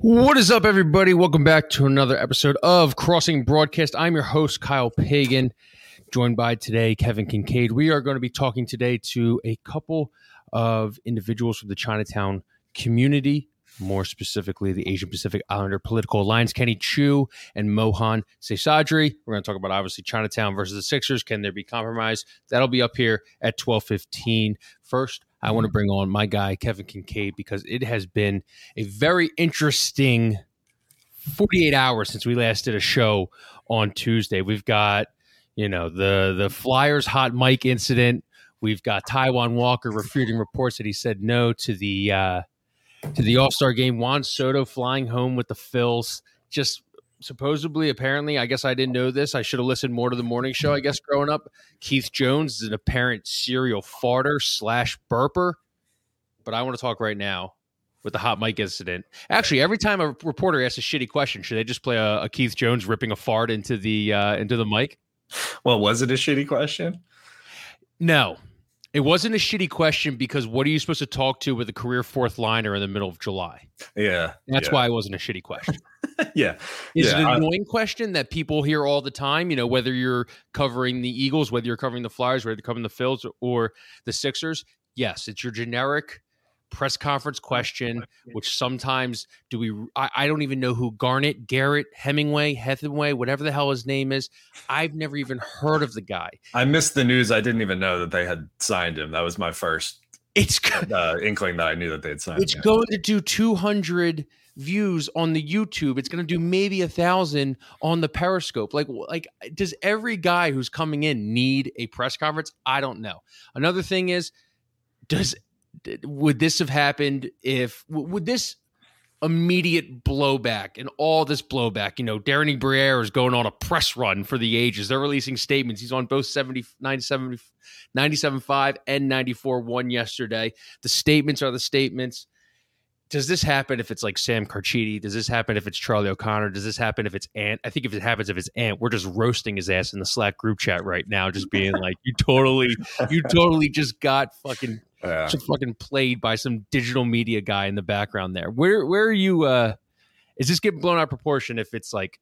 What is up, everybody? Welcome back to another episode of Crossing Broadcast. I'm your host, Kyle Pagan, joined by today Kevin Kinkead. We are going to be talking today to a couple of individuals from the Chinatown community, more specifically the Asian Pacific Islander Political Alliance, Kenny Chiu and Mohan Seshadri. We're going to talk about obviously Chinatown versus the Sixers. Can there be compromise? That'll be up here at 12:15. First, I want to bring on my guy Kevin Kinkead because it has been a very interesting 48 hours since we last did a show on Tuesday. We've got, you know, the the Flyers hot mic incident. We've got Taijuan Walker refuting reports that he said no to the uh, to the All Star game. Juan Soto flying home with the Phils. Just supposedly, apparently, I guess I didn't know this. I should have listened more to the morning show. I guess growing up, Keith Jones is an apparent serial farter slash burper. But I want to talk right now with the hot mic incident. Actually, every time a reporter asks a shitty question, should they just play a, a Keith Jones ripping a fart into the uh, into the mic? Well, was it a shitty question? No, it wasn't a shitty question because what are you supposed to talk to with a career fourth liner in the middle of July? Yeah, That's yeah. why it wasn't a shitty question. yeah, Is Yeah, it an I- annoying question that people hear all the time? You know, whether you're covering the Eagles, whether you're covering the Flyers, whether you're covering the Phils or the Sixers. Yes, it's your generic press conference question, which sometimes do we? I, I don't even know who Garnett, Garrett, Hemingway, Hethaway, whatever the hell his name is. I've never even heard of the guy. I missed the news. I didn't even know that they had signed him. That was my first It's uh, inkling that I knew that they had signed it's him. going to do 200 views on the YouTube. It's going to do maybe a thousand on the Periscope. Like, like, does every guy who's coming in need a press conference? I don't know. Another thing is, does d- would this have happened if would this immediate blowback and all this blowback? You know, Darren Briere is going on a press run for the ages. They're releasing statements. He's on both 70, 97, 97.5 and 94 one yesterday. The statements are the statements does this happen if it's like Sam Carchidi? Does this happen if it's Charlie O'Connor? Does this happen if it's Ant? I think if it happens if it's Ant, we're just roasting his ass in the Slack group chat right now, just being like, "You totally, you totally just got fucking, Yeah. just fucking played by some digital media guy in the background there." Where, where are you? uh Is this getting blown out of proportion? If it's like,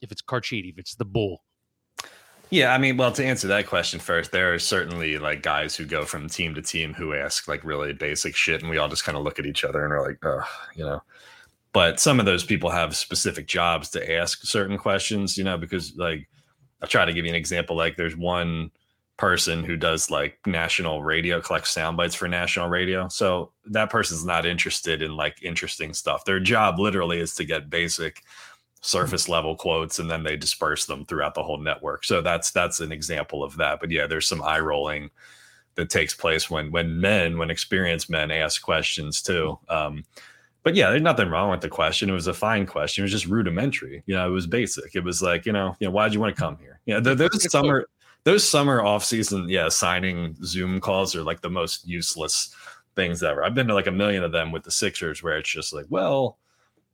if it's Carchidi, if it's the bull? Yeah, I mean, well, to answer that question first, there are certainly like guys who go from team to team who ask like really basic shit, and we all just kind of look at each other and are like, oh, you know. But some of those people have specific jobs to ask certain questions, you know, because like I'll try to give you an example. Like there's one person who does like national radio, collects sound bites for national radio. So that person's not interested in like interesting stuff. Their job literally is to get basic surface level quotes and then they disperse them throughout the whole network. So that's that's an example of that. But yeah, there's some eye rolling that takes place when when men, when experienced men ask questions too. Um, but yeah, there's nothing wrong with the question. It was a fine question. It was just rudimentary. You know, it was basic. It was like, you know, you know, why'd you want to come here? Yeah, there, those summer those summer off season, yeah, signing Zoom calls are like the most useless things ever. I've been to like a million of them with the Sixers where it's just like, well,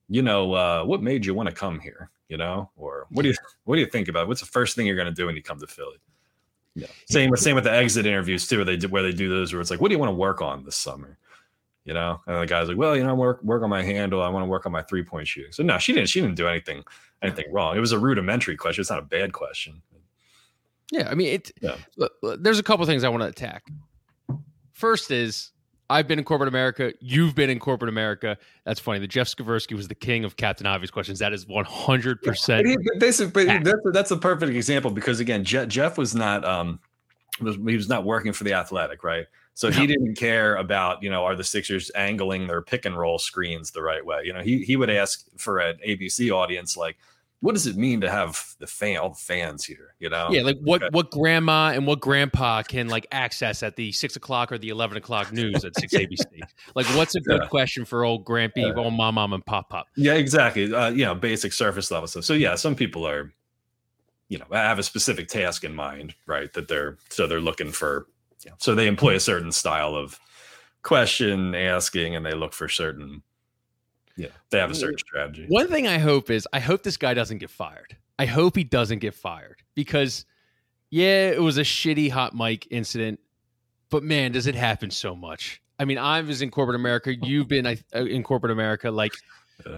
you know, uh, what made you want to come here? You know, or what do you what do you think about? it? What's the first thing you're going to do when you come to Philly? Yeah. Same with same with the exit interviews too, where they do where they do those where it's like, what do you want to work on this summer? You know, and the guy's like, well, you know, work work on my handle. I want to work on my three point shooting. So no, she didn't. She didn't do anything anything wrong. It was a rudimentary question. It's not a bad question. Yeah, I mean, it. Yeah. look, look, There's a couple things I want to attack. First is I've been in corporate America. You've been in corporate America. That's funny. The Jeff Skversky was the king of Captain Obvious questions. That is 100. But percent this is, but that's, that's a perfect example because again, Jeff, Jeff was not um was he was not working for the Athletic, right? So he didn't care about you know are the Sixers angling their pick and roll screens the right way? You know, he he would ask for an ABC audience like, what does it mean to have the fan all the fans here? You know, Yeah, like what Okay. what grandma and what grandpa can like access at the six o'clock or the eleven o'clock news at six ABC. Like, what's a good Yeah. question for old grampy, Yeah. old mom, mom, and pop pop? Yeah, exactly. Uh, you know, basic surface level stuff. So yeah, some people are, you know, have a specific task in mind, right? That they're so they're looking for. You know, so they employ a certain style of question asking, and they look for certain. Yeah, they have a certain strategy. One thing I hope is I hope this guy doesn't get fired. I hope he doesn't get fired because, yeah, it was a shitty hot mic incident, but man, does it happen so much. I mean, I was in corporate America. You've been I- uh, in corporate America. Like,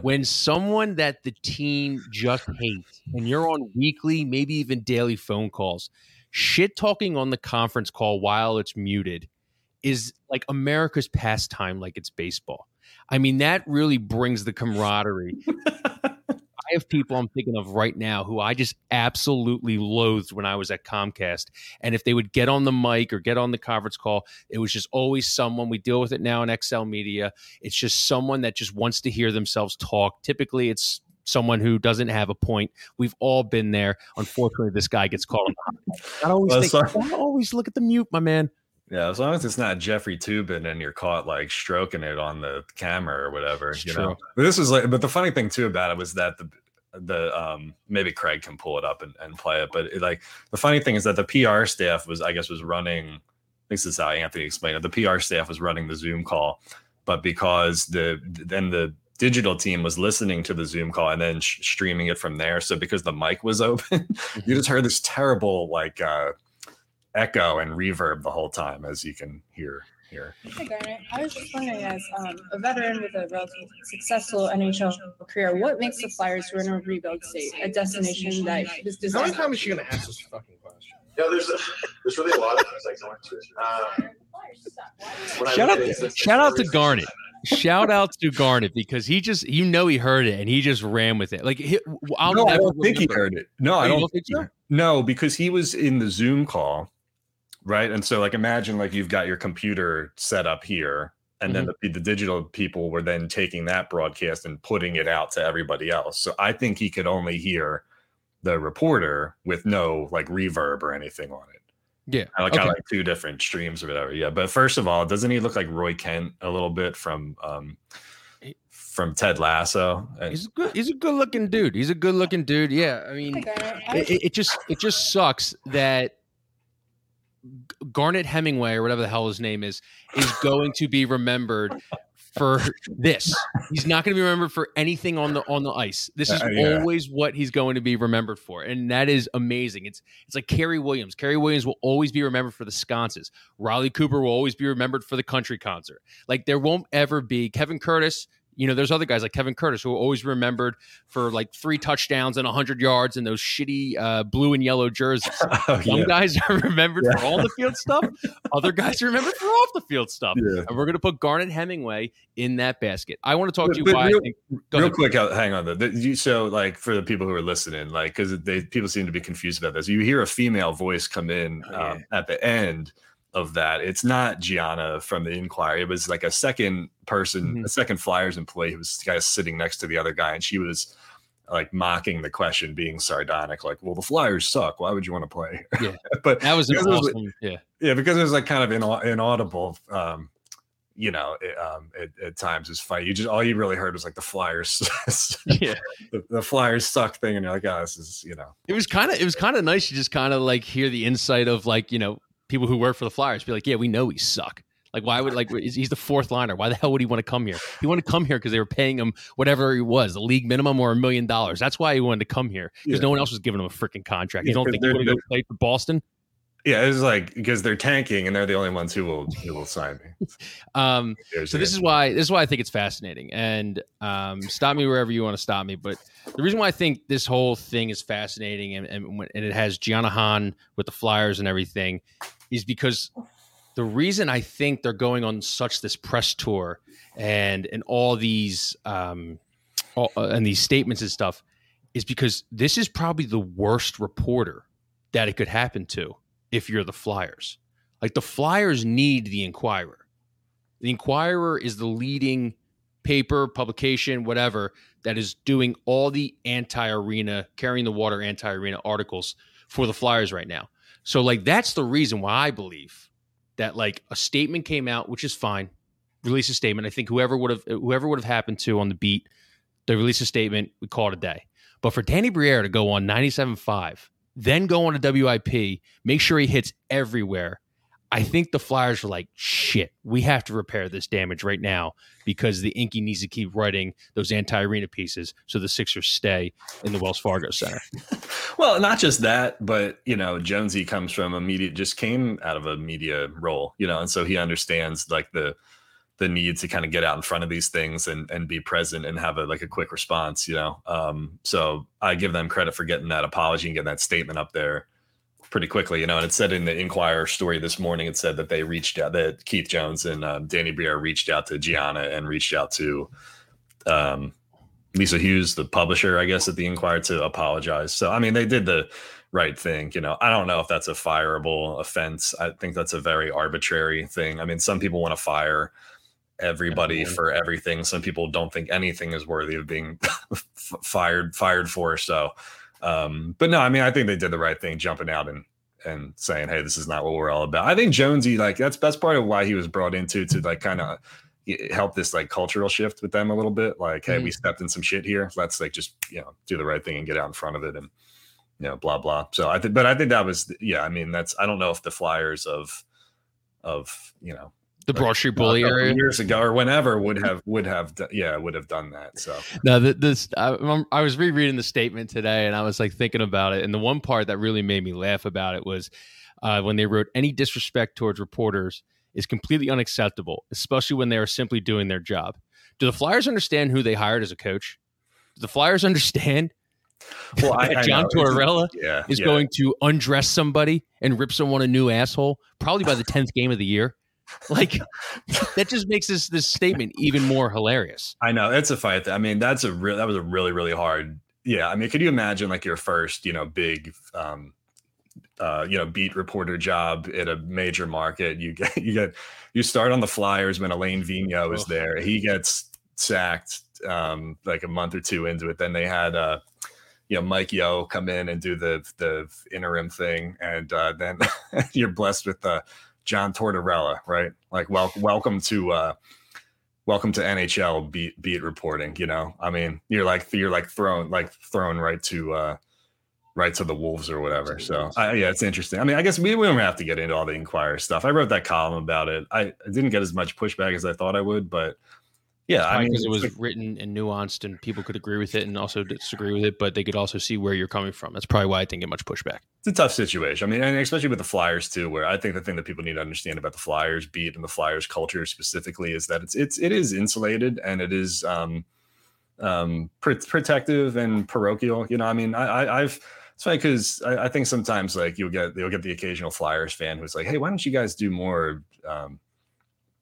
when someone that the team just hates and you're on weekly, maybe even daily phone calls, shit talking on the conference call while it's muted is like America's pastime, like it's baseball. I mean, that really brings the camaraderie. I have people I'm thinking of right now who I just absolutely loathed when I was at Comcast. And if they would get on the mic or get on the conference call, it was just always someone. We deal with it now in XL Media. It's just someone that just wants to hear themselves talk. Typically, it's someone who doesn't have a point. We've all been there. Unfortunately, this guy gets called on the I always well, think, always look at the mute, my man. Yeah, as long as it's not Jeffrey Toobin and you're caught like stroking it on the camera or whatever, it's you true. know. But this was like, but the funny thing too about it was that the the um maybe Craig can pull it up and, and play it, but it, like the funny thing is that the PR staff was I guess was running. This is how Anthony explained it. The PR staff was running the Zoom call, but because the then the digital team was listening to the Zoom call and then sh- streaming it from there. So because the mic was open, you just heard this terrible like uh echo and reverb the whole time, as you can hear here. Hey Garnet, I was just wondering, as um, a veteran with a relatively successful NHL career, what makes the Flyers run a rebuild state, a destination that is designed? How many times is she going to ask this fucking question? Yeah, there's a, there's really a lot of things I go into it. Um, shout out, shout out to Garnet. Shout out to Garnet because he just you know he heard it and he just ran with it. Like he, I'll no, I don't think he heard it. No, I oh, don't, don't think so. No, because he was in the Zoom call right and so like imagine like you've got your computer set up here and mm-hmm. then the, the, digital people were then taking that broadcast and putting it out to everybody else so i think he could only hear the reporter with no like reverb or anything on it yeah like okay. kind like two different streams or whatever yeah but first of all doesn't he look like roy kent a little bit from um from Ted Lasso. He's a good. He's a good looking dude. He's a good looking dude. Yeah, I mean, it, it, just it just sucks that Garnet Hemingway or whatever the hell his name is is going to be remembered for this. He's not going to be remembered for anything on the on the ice. This is uh, yeah. always what he's going to be remembered for, and that is amazing. It's it's like Kerry Williams. Kerry Williams will always be remembered for the sconces. Riley Cooper will always be remembered for the country concert. Like there won't ever be Kevin Curtis you know, there's other guys like Kevin Curtis who are always remembered for like three touchdowns and 100 yards and those shitty uh, blue and yellow jerseys. oh, Some yeah. guys are remembered yeah. for all the field stuff. Other guys are remembered for off the field stuff. Yeah. And we're going to put Garnet Hemingway in that basket. I want to talk but, to you why. Real, think, real quick, hang on. Though. You, so, like, for the people who are listening, like, because they people seem to be confused about this. You hear a female voice come in oh, um, at the end of that. It's not Gianna from the Inquirer. It was like a second person, mm-hmm. a second Flyers employee who was kind of sitting next to the other guy, and she was like mocking the question, being sardonic, like, "Well, the Flyers suck. Why would you want to play?" Yeah, but that was awesome. Was, yeah, yeah, because it was like kind of inaudible. Um, you know, it, um, it, at times is fight. You just all you really heard was like the Flyers, yeah, the, the, Flyers suck thing, and you're like, oh, this is you know. It was kind of it was kind of nice to just kind of like hear the insight of like you know people who work for the Flyers be like, yeah, we know we suck. Like, why would like he's the fourth liner? Why the hell would he want to come here? He wanted to come here because they were paying him whatever he was, the league minimum or a million dollars. That's why he wanted to come here because yeah. no one else was giving him a freaking contract. Yeah, you don't think he would go play for Boston? Yeah, it's like because they're tanking and they're the only ones who will who will sign me. um, so this is why this is why I think it's fascinating. And um, stop me wherever you want to stop me. But the reason why I think this whole thing is fascinating and and, and it has Gianna Han with the Flyers and everything is because the reason I think they're going on such this press tour and and all these um all, uh, and these statements and stuff is because this is probably the worst reporter that it could happen to if you're the Flyers. Like the Flyers need the Inquirer. The Inquirer is the leading paper, publication, whatever that is doing all the anti-arena, carrying the water anti-arena articles for the Flyers right now. So like that's the reason why I believe that like a statement came out, which is fine. Release a statement. I think whoever would have whoever would have happened to on the beat, they release a statement, we call it a day. But for Danny Briere to go on 97.5, then go on a WIP, make sure he hits everywhere, I think the Flyers were like, shit, we have to repair this damage right now because the Inky needs to keep writing those anti arena pieces so the Sixers stay in the Wells Fargo Center. well, not just that, but, you know, Jonesy comes from a media, just came out of a media role, you know, and so he understands like the, the need to kind of get out in front of these things and and be present and have a like a quick response, you know. Um, so I give them credit for getting that apology and getting that statement up there pretty quickly, you know. And it said in the Inquirer story this morning, it said that they reached out, that Keith Jones and um, Danny Briere reached out to Gianna and reached out to um, Lisa Hughes, the publisher, I guess, at the Inquirer to apologize. So I mean, they did the right thing. You know, I don't know if that's a fireable offense. I think that's a very arbitrary thing. I mean, some people want to fire everybody Everyone. for everything. Some people don't think anything is worthy of being f- fired fired for. So, um, but no, I mean, I think they did the right thing, jumping out and and saying, "Hey, this is not what we're all about." I think Jonesy, like, that's that's part of why he was brought into to like kind of help this like cultural shift with them a little bit. Like, hey, we stepped in some shit here. Let's like just you know do the right thing and get out in front of it and you know blah blah. So I think, but I think that was yeah. I mean, that's I don't know if the Flyers of of you know The Broad Street Bully area. years ago or whenever would have would have yeah would have done that. So No, th- this I, I'm- was rereading the statement today, and I was like thinking about it. And the one part that really made me laugh about it was uh, when they wrote, "Any disrespect towards reporters is completely unacceptable, especially when they are simply doing their job." Do the Flyers understand who they hired as a coach? Do the Flyers understand well, I, I John know. Tortorella yeah is yeah. going to undress somebody and rip someone a new asshole, probably by the tenth game of the year? Like that just makes this this statement even more hilarious. I know it's a fight. I mean, that's a real that was a really really hard. Yeah, I mean, could you imagine like your first you know big um uh you know beat reporter job at a major market? You get you get you start on the Flyers when Alain Vigneault is Ugh. there. He gets sacked um like a month or two into it. Then they had uh you know Mike Yeo come in and do the the interim thing, and uh, then you're blessed with uh, John Tortorella, right? Like, wel- welcome to uh, welcome to NHL beat beat reporting. You know, I mean, you're like you're like thrown like thrown right to uh, right to the wolves or whatever. So I, yeah, it's interesting. I mean, I guess we, we don't have to get into all the Inquirer stuff. I wrote that column about it. I, I didn't get as much pushback as I thought I would, but yeah, I mean, because it was written and nuanced, and people could agree with it and also disagree with it, but they could also see where you're coming from. That's probably why I didn't get much pushback. it's a tough situation. I mean, and especially with the Flyers too, where I think the thing that people need to understand about the Flyers beat and the Flyers culture specifically is that it's it's it is insulated and it is um um pr- protective and parochial. You know, I mean, I, I I've it's funny because I, I think sometimes like you'll get you'll get the occasional Flyers fan who's like, hey, why don't you guys do more um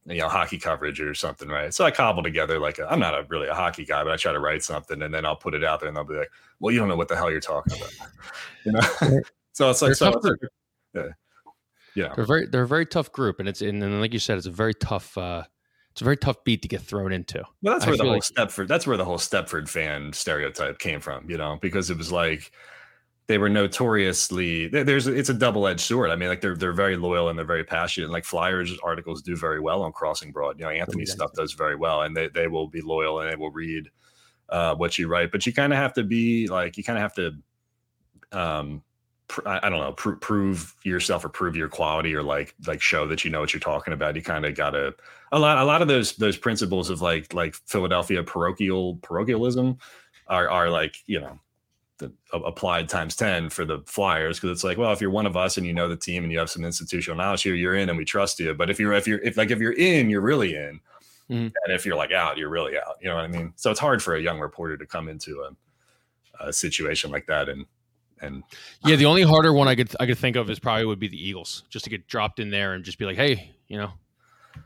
you know hockey coverage or something, right? So I cobble together like i I'm not a really a hockey guy, but I try to write something and then I'll put it out there and they'll be like, well, you don't know what the hell you're talking about, you know. so it's like so it's yeah, yeah. They're very they're a very tough group, and it's and, and like you said, it's a very tough uh, it's a very tough beat to get thrown into. Well, that's I where the whole like- Stepford. That's where the whole Stepford fan stereotype came from. You know, because it was like they were notoriously there's it's a double edged sword. I mean, like they're they're very loyal and they're very passionate. And like Flyers articles do very well on Crossing Broad. You know, Anthony's stuff does very well, and they they will be loyal and they will read uh, what you write. But you kind of have to be like you kind of have to. um pr- I I don't know, pr- prove yourself or prove your quality or like like show that you know what you're talking about. You kind of gotta a lot a lot of those those principles of like like Philadelphia parochial parochialism are are like you know the applied times 10 for the flyers because it's like well if you're one of us and you know the team and you have some institutional knowledge here you're in and we trust you. But if you're if you're if like if you're in you're really in. Mhm. and if you're like out you're really out. You know what i mean? So it's hard for a young reporter to come into a, a situation like that and and Yeah, the only harder one I could I could think of is probably would be the Eagles, just to get dropped in there and just be like, hey, you know,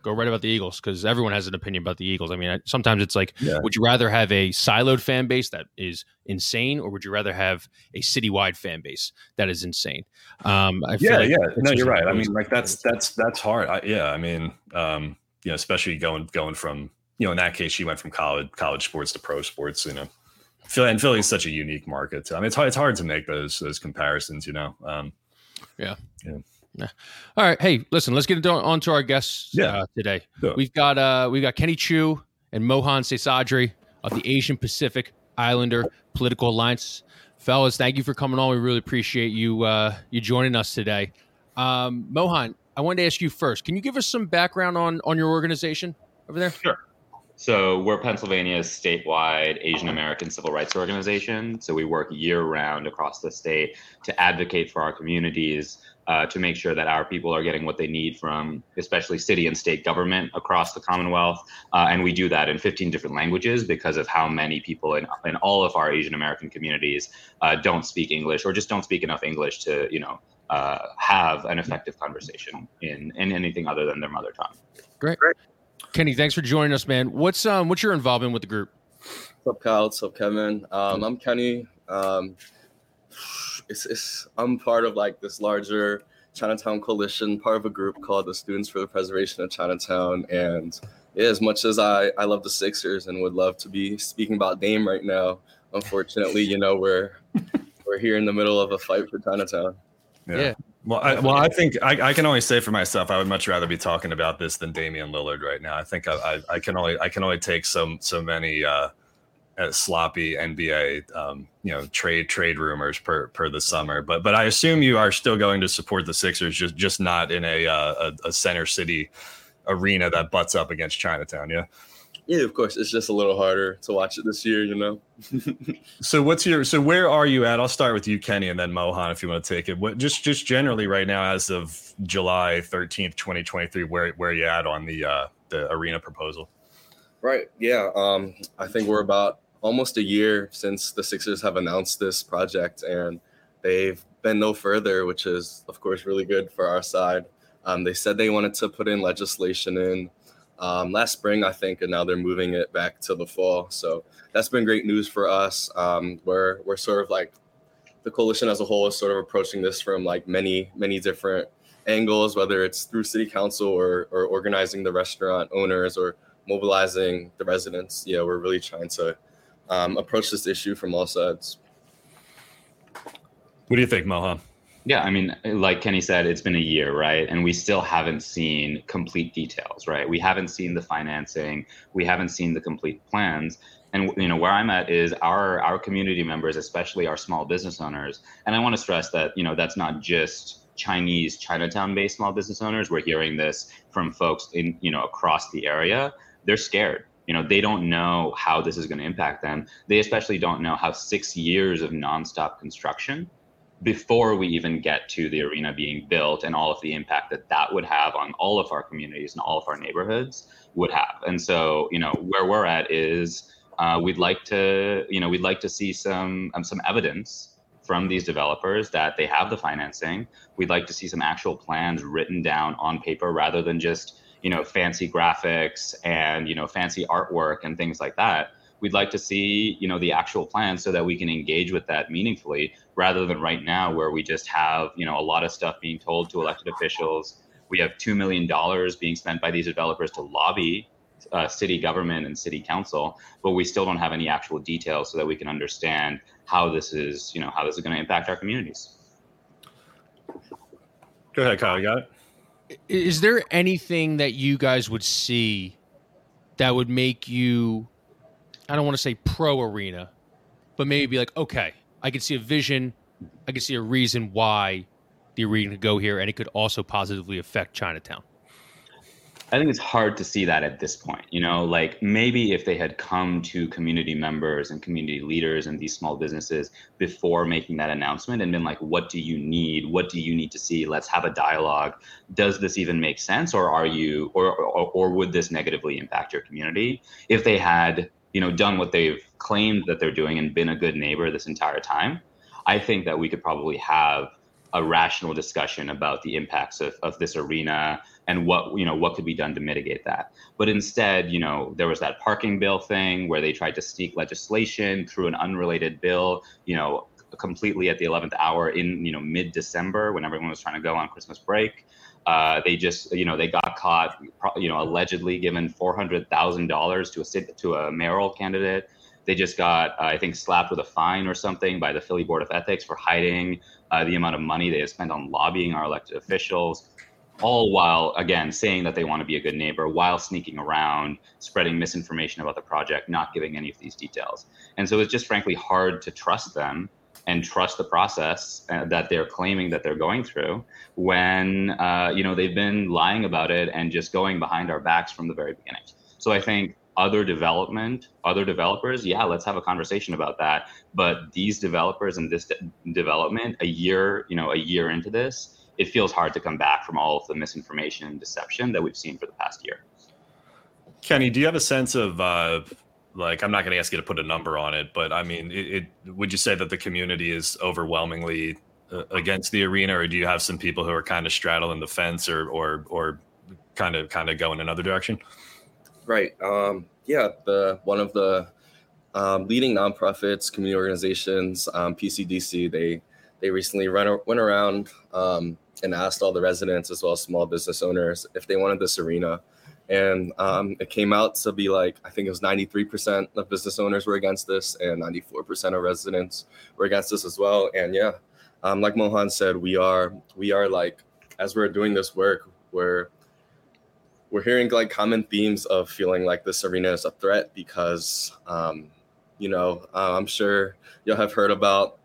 go right about the Eagles because everyone has an opinion about the Eagles. I mean, I, sometimes it's like, Yeah. would you rather have a siloed fan base that is insane, or would you rather have a citywide fan base that is insane? Um, I feel yeah like yeah no you're right i mean like that's that's that's hard I, yeah i mean um you know especially going going from you know in that case she went from college college sports to pro sports you know Philly and Philly is such a unique market. I mean, it's hard, it's hard to make those those comparisons. You know, um, All right, hey, listen, let's get on to our guests Yeah. uh, today. Sure. We've got uh, we've got Kenny Chiu and Mohan Seshadri of the Asian Pacific Islander Political Alliance. Fellas, thank you for coming on. We really appreciate you uh, you joining us today. Um, Mohan, I wanted to ask you first. Can you give us some background on on your organization over there? Sure. So we're Pennsylvania's statewide Asian American civil rights organization. So we work year round across the state to advocate for our communities, uh, to make sure that our people are getting what they need from especially city and state government across the Commonwealth. Uh, and we do that in 15 different languages because of how many people in, in all of our Asian American communities uh, don't speak English or just don't speak enough English to, you know, uh, have an effective conversation in, in anything other than their mother tongue. Great. Kenny, thanks for joining us, man. What's um what's your involvement with the group? What's up, Kyle? What's up, Kevin? Um, I'm Kenny. Um, it's, it's I'm part of like this larger Chinatown coalition, part of a group called the Students for the Preservation of Chinatown. And yeah, as much as I I love the Sixers and would love to be speaking about Dame right now, unfortunately, you know we're we're here in the middle of a fight for Chinatown. Yeah. yeah. Well, I, well, I think I, I, can only say for myself, I would much rather be talking about this than Damian Lillard right now. I think I, I, I can only I can only take so so many uh, uh, sloppy NBA um, you know trade trade rumors per per the summer. But but I assume you are still going to support the Sixers, just just not in a uh, a, a center city arena that butts up against Chinatown. Yeah. Yeah, of course. It's just a little harder to watch it this year, you know. so what's your so where are you at? I'll start with you, Kenny, and then Mohan if you want to take it. What just just generally right now as of July 13th, 2023, where where are you at on the uh the arena proposal? Right. Yeah. Um, I think we're about almost a year since the Sixers have announced this project and they've been no further, which is of course really good for our side. Um, they said they wanted to put in legislation in um, last spring, I think, and now they're moving it back to the fall. So that's been great news for us. Um, we're we're sort of like the coalition as a whole is sort of approaching this from like many many different angles, whether it's through city council or or organizing the restaurant owners or mobilizing the residents. Yeah, we're really trying to um, approach this issue from all sides. What do you think, Mohan? Yeah, I mean, like Kenny said, it's been a year, right? And we still haven't seen complete details, right? We haven't seen the financing, we haven't seen the complete plans. And you know, where I'm at is our our community members, especially our small business owners. And I want to stress that, you know, that's not just Chinese Chinatown-based small business owners. We're hearing this from folks in, you know, across the area. They're scared you know they don't know how this is going to impact them they especially don't know how six years of nonstop construction before we even get to the arena being built and all of the impact that that would have on all of our communities and all of our neighborhoods would have. And so, you know, where we're at is uh, we'd like to, you know, we'd like to see some um, some evidence from these developers that they have the financing. We'd like to see some actual plans written down on paper rather than just, you know, fancy graphics and you know fancy artwork and things like that we'd like to see you know the actual plan so that we can engage with that meaningfully rather than right now where we just have you know a lot of stuff being told to elected officials. We have $2 million being spent by these developers to lobby uh, city government and city council but we still don't have any actual details so that we can understand how this is you know how this is going to impact our communities. Go ahead kyle you got it is there anything that you guys would see that would make you I don't want to say pro arena, but maybe be like, okay, I can see a vision, I can see a reason why the arena could go here, and it could also positively affect Chinatown. I think it's hard to see that at this point. You know, like maybe if they had come to community members and community leaders and these small businesses before making that announcement and been like, what do you need? What do you need to see? Let's have a dialogue. Does this even make sense? Or are you, or, or, or would this negatively impact your community? If they had you know done what they've claimed that they're doing and been a good neighbor this entire time i think that we could probably have a rational discussion about the impacts of, of this arena and what you know what could be done to mitigate that but instead you know there was that parking bill thing where they tried to sneak legislation through an unrelated bill you know completely at the 11th hour in you know mid december when everyone was trying to go on christmas break uh, they just, you know, they got caught, you know, allegedly given four hundred thousand dollars to a to a mayoral candidate. They just got, uh, I think, slapped with a fine or something by the Philly Board of Ethics for hiding uh, the amount of money they have spent on lobbying our elected officials. All while, again, saying that they want to be a good neighbor, while sneaking around, spreading misinformation about the project, not giving any of these details. And so it's just frankly hard to trust them and trust the process uh, that they're claiming that they're going through when uh, you know they've been lying about it and just going behind our backs from the very beginning. So I think other development, other developers, yeah, let's have a conversation about that. But these developers and this de- development, a year, you know, a year into this, it feels hard to come back from all of the misinformation and deception that we've seen for the past year. Kenny, do you have a sense of uh, like I'm not going to ask you to put a number on it, but I mean, it, it would you say that the community is overwhelmingly uh, against the arena, or do you have some people who are kind of straddling the fence, or or or kind of kind of go in another direction? Right. Um, yeah. The one of the um, leading nonprofits, community organizations, um, PCDC, they they recently run, went around um, and asked all the residents as well as small business owners if they wanted this arena. And um, it came out to be like, I think it was 93% of business owners were against this, and 94% of residents were against this as well. And yeah, um, like Mohan said, we are we are like as we're doing this work, we're we're hearing like common themes of feeling like this arena is a threat because um, you know uh, I'm sure you'll have heard about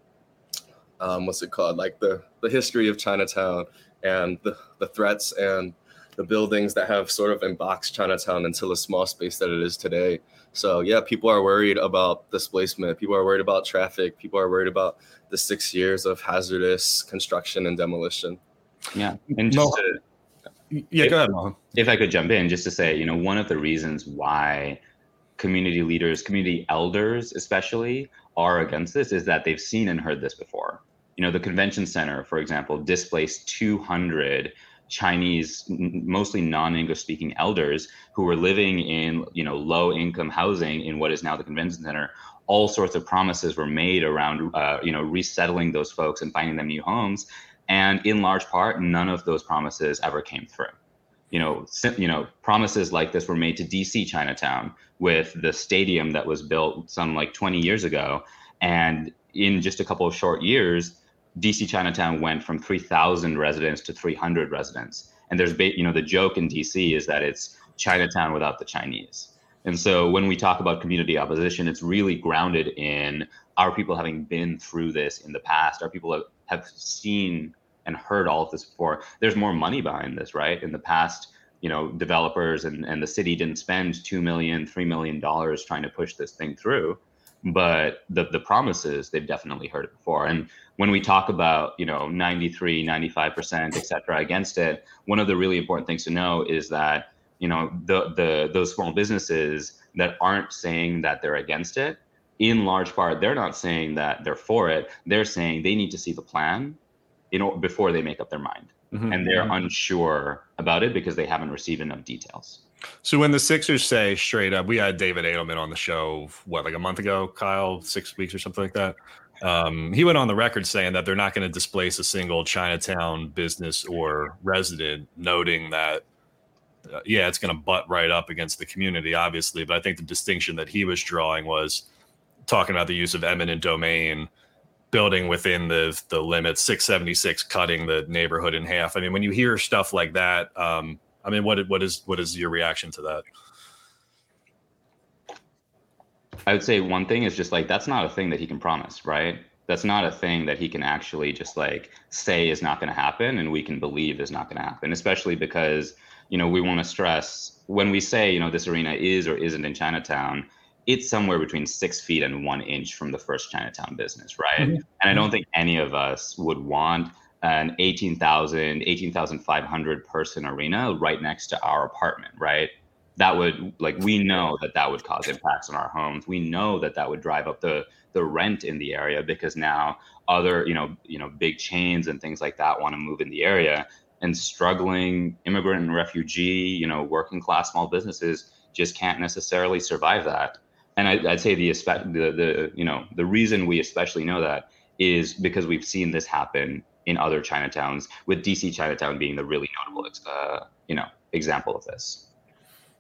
um, what's it called like the the history of Chinatown and the, the threats and the buildings that have sort of emboxed Chinatown into the small space that it is today. So yeah, people are worried about displacement. People are worried about traffic. People are worried about the six years of hazardous construction and demolition. Yeah, and just to, yeah, if, go ahead, Mohan. If I could jump in, just to say, you know, one of the reasons why community leaders, community elders, especially, are against this is that they've seen and heard this before. You know, the convention center, for example, displaced 200 Chinese, mostly non-English speaking elders who were living in, you know, low income housing in what is now the convention center. All sorts of promises were made around, uh, you know, resettling those folks and finding them new homes. And in large part, none of those promises ever came through. You know, you know, promises like this were made to DC Chinatown with the stadium that was built some like 20 years ago. And in just a couple of short years, DC Chinatown went from 3,000 residents to 300 residents. And there's, you know, the joke in DC is that it's Chinatown without the Chinese. And so when we talk about community opposition, it's really grounded in our people having been through this in the past. Our people have, have seen and heard all of this before. There's more money behind this, right? In the past, you know, developers and, and the city didn't spend two million, three million dollars trying to push this thing through. But the the promises, they've definitely heard it before. And when we talk about you know 93 95% et cetera against it one of the really important things to know is that you know the the those small businesses that aren't saying that they're against it in large part they're not saying that they're for it they're saying they need to see the plan you know before they make up their mind mm-hmm. and they're mm-hmm. unsure about it because they haven't received enough details so when the Sixers say straight up, we had David Adelman on the show, what, like a month ago, Kyle, six weeks or something like that. Um, he went on the record saying that they're not going to displace a single Chinatown business or resident, noting that, uh, yeah, it's going to butt right up against the community, obviously. But I think the distinction that he was drawing was talking about the use of eminent domain, building within the the limits, 676 cutting the neighborhood in half. I mean, when you hear stuff like that, um, I mean, what what is what is your reaction to that? I would say one thing is just like that's not a thing that he can promise, right? That's not a thing that he can actually just like say is not going to happen and we can believe is not going to happen, especially because, you know, we want to stress when we say, you know, this arena is or isn't in Chinatown, it's somewhere between six feet and one inch from the first Chinatown business, right? Mm-hmm. And I don't think any of us would want an 18,000, 18,500 person arena right next to our apartment, right? that would like we know that that would cause impacts on our homes. We know that that would drive up the the rent in the area because now other you know you know big chains and things like that want to move in the area. And struggling immigrant and refugee you know working class small businesses just can't necessarily survive that. And I, would say the, the the you know the reason we especially know that is because we've seen this happen in other Chinatowns, with DC Chinatown being the really notable uh, you know example of this.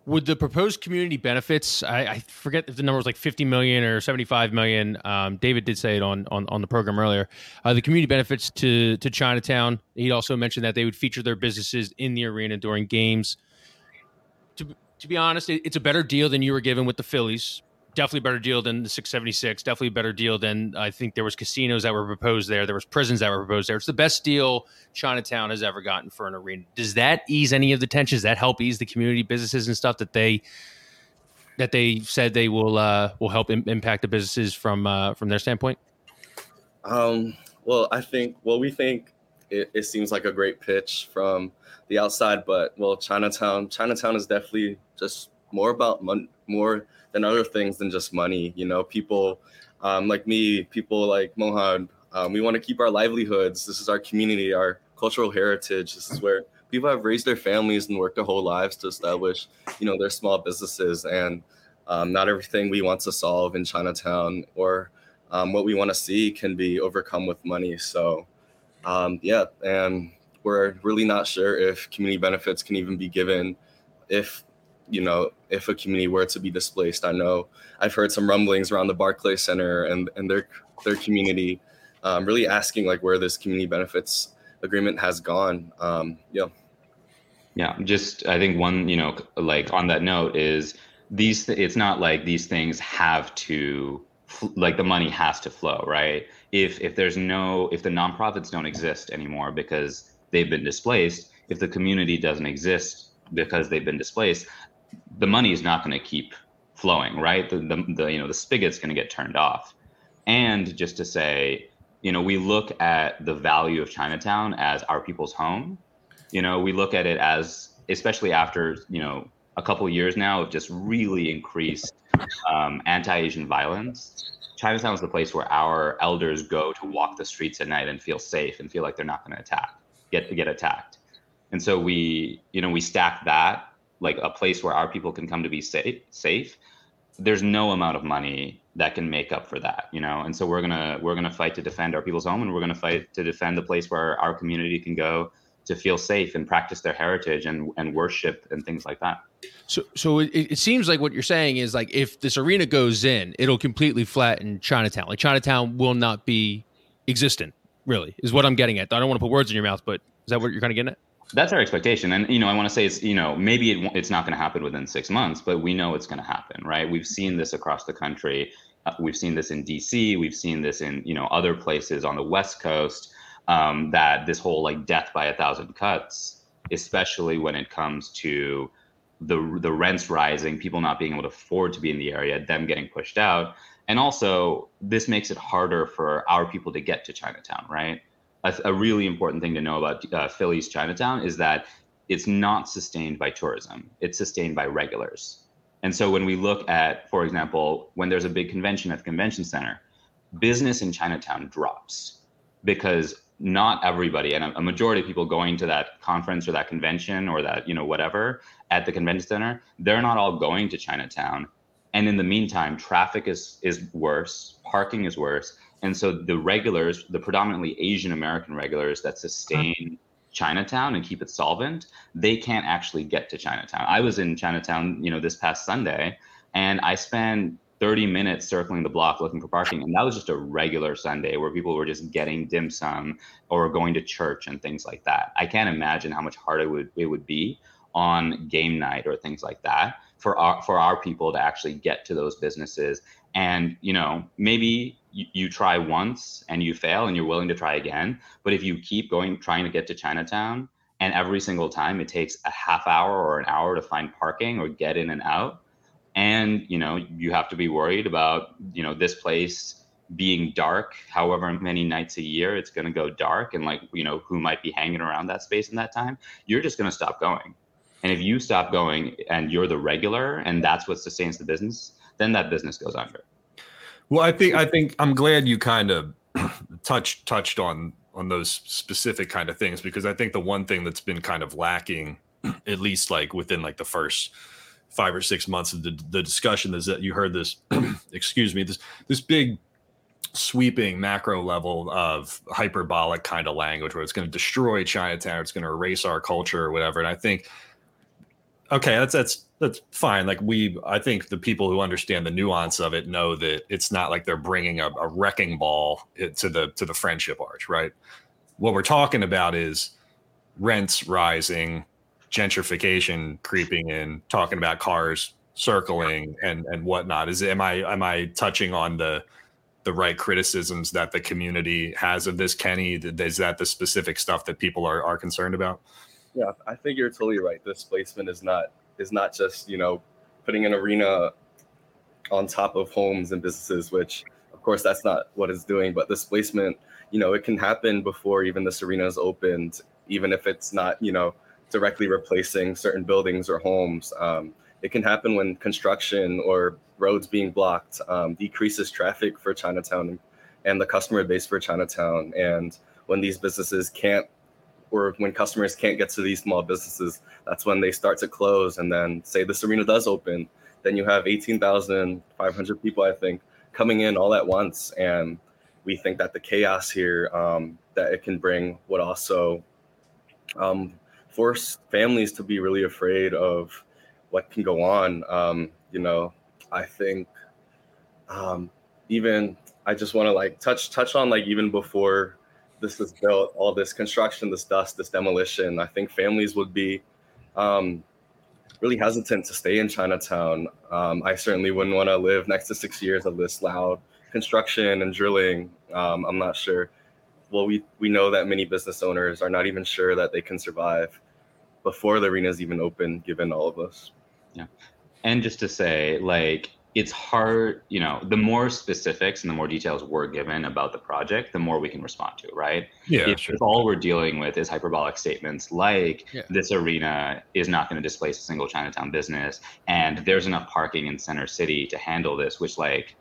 Would the proposed community benefits I, I, forget if the number was like 50 million or 75 million um, david did say it on, on, on the program earlier uh, the community benefits to to chinatown he also mentioned that they would feature their businesses in the arena during games. To, to be honest it, it's a better deal than you were given with the phillies definitely better deal than the 676 definitely better deal than i think there was casinos that were proposed there there was prisons that were proposed there. It's the best deal chinatown has ever gotten for an arena. Does that ease any of the tensions that help ease the community businesses and stuff that they that they said they will uh, will help Im- impact the businesses from uh, from their standpoint? Um, well, I think, well, we think it, it seems like a great pitch from the outside, but well, Chinatown, Chinatown is definitely just more about money, more than other things than just money. You know, people um, like me, people like Mohan, um, we want to keep our livelihoods. This is our community, our cultural heritage. This is where people have raised their families and worked their whole lives to establish, you know, their small businesses. And um, not everything we want to solve in Chinatown or um, what we want to see can be overcome with money. So, um, yeah, and we're really not sure if community benefits can even be given if you know if a community were to be displaced. I know I've heard some rumblings around the Barclay Center and and their their community um, really asking like where this community benefits agreement has gone. Um, yeah. Yeah, just I think one, you know, like on that note is these. Th- it's not like these things have to, like the money has to flow, right? If if there's no, if the nonprofits don't exist anymore because they've been displaced, if the community doesn't exist because they've been displaced, the money is not going to keep flowing, right? The, the, the you know the spigot's going to get turned off. And just to say, you know, we look at the value of Chinatown as our people's home. You know, we look at it as, especially after you know a couple years now of just really increased um, anti-Asian violence. Chinatown is the place where our elders go to walk the streets at night and feel safe and feel like they're not going to attack, get get attacked. And so we, you know, we stack that like a place where our people can come to be safe safe there's no amount of money that can make up for that you know and so we're gonna we're gonna fight to defend our people's home and we're gonna fight to defend the place where our community can go to feel safe and practice their heritage and and worship and things like that So, so it, it seems like what you're saying is like if this arena goes in, it'll completely flatten Chinatown. Like Chinatown will not be existent. Really, is what I'm getting at. I don't want to put words in your mouth, but is that what you're kind of getting at? That's our expectation. And you know i want to say it's you know maybe it, it's not going to happen within six months but we know it's going to happen right? We've seen this across the country. Uh, we've seen this in dc we've seen this in you know other places on the west coast um, that this whole like death by a thousand cuts especially when it comes to the the rents rising people not being able to afford to be in the area them getting pushed out. And also this makes it harder for our people to get to chinatown right a, a really important thing to know about uh, Philly's Chinatown is that it's not sustained by tourism; it's sustained by regulars. And so when we look at, for example, when there's a big convention at the convention center, business in Chinatown drops because not everybody and a, majority of people going to that conference or that convention or that you know whatever at the convention center they're not all going to chinatown and in the meantime traffic is is worse parking is worse and so the regulars, the predominantly Asian American regulars that sustain uh-huh. Chinatown and keep it solvent, they can't actually get to Chinatown. I was in Chinatown, you know, this past Sunday, and I spent 30 minutes circling the block looking for parking. And that was just a regular Sunday where people were just getting dim sum or going to church and things like that. I can't imagine how much harder it would, it would be on game night or things like that for our for our people to actually get to those businesses and you know maybe you, you, try once and you fail and you're willing to try again. But if you keep going trying to get to chinatown and every single time it takes a half hour or an hour to find parking or get in and out and you know you have to be worried about you know this place being dark however many nights a year it's going to go dark and like you know who might be hanging around that space in that time you're just going to stop going. And if you stop going and you're the regular and that's what sustains the business then that business goes under well, I think I think I'm glad you kind of touched touched on on those specific kind of things because I think the one thing that's been kind of lacking, at least like within like the first five or six months of the, the discussion, is that you heard this, excuse me, this this big sweeping macro level of hyperbolic kind of language where it's going to destroy Chinatown, it's going to erase our culture or whatever. And I think okay, that's that's that's fine. Like we, I think the people who understand the nuance of it know that it's not like they're bringing a, a wrecking ball eh, to the to the friendship arch, right? What we're talking about is rents rising, gentrification creeping in, talking about cars circling and and whatnot. Is am I am I touching on the the right criticisms that the community has of this, Kenny? Is that the specific stuff that people are are concerned about? Yeah, I think you're totally right. Displacement is not is not just you know putting an arena on top of homes and businesses, which of course that's not what it's doing. But displacement, you know, it can happen before even this arena is opened, even if it's not, you know, directly replacing certain buildings or homes. Um, it can happen when construction or roads being blocked um, decreases traffic for Chinatown and the customer base for Chinatown. And when these businesses can't, or when customers can't get to these small businesses, that's when they start to close. And then, say this arena does open, then you have 18,500 people, I think, coming in all at once. And we think that the chaos here um, that it can bring would also um, force families to be really afraid of what can go on. Um, you know, I think um, even I just want to like touch touch on like even before this was built, all this construction, this dust, this demolition. I think families would be um, really hesitant to stay in Chinatown. Um, I certainly wouldn't want to live next to six years of this loud construction and drilling. Um, I'm not sure. Well, we we know that many business owners are not even sure that they can survive before the arena is even open, given all of this. Yeah, and just to say, like it's hard, you know, the more specifics and the more details we're given about the project, the more we can respond to, right? Yeah, if, sure. if all we're dealing with is hyperbolic statements like Yeah. this arena is not going to displace a single Chinatown business and there's enough parking in Center City to handle this, which like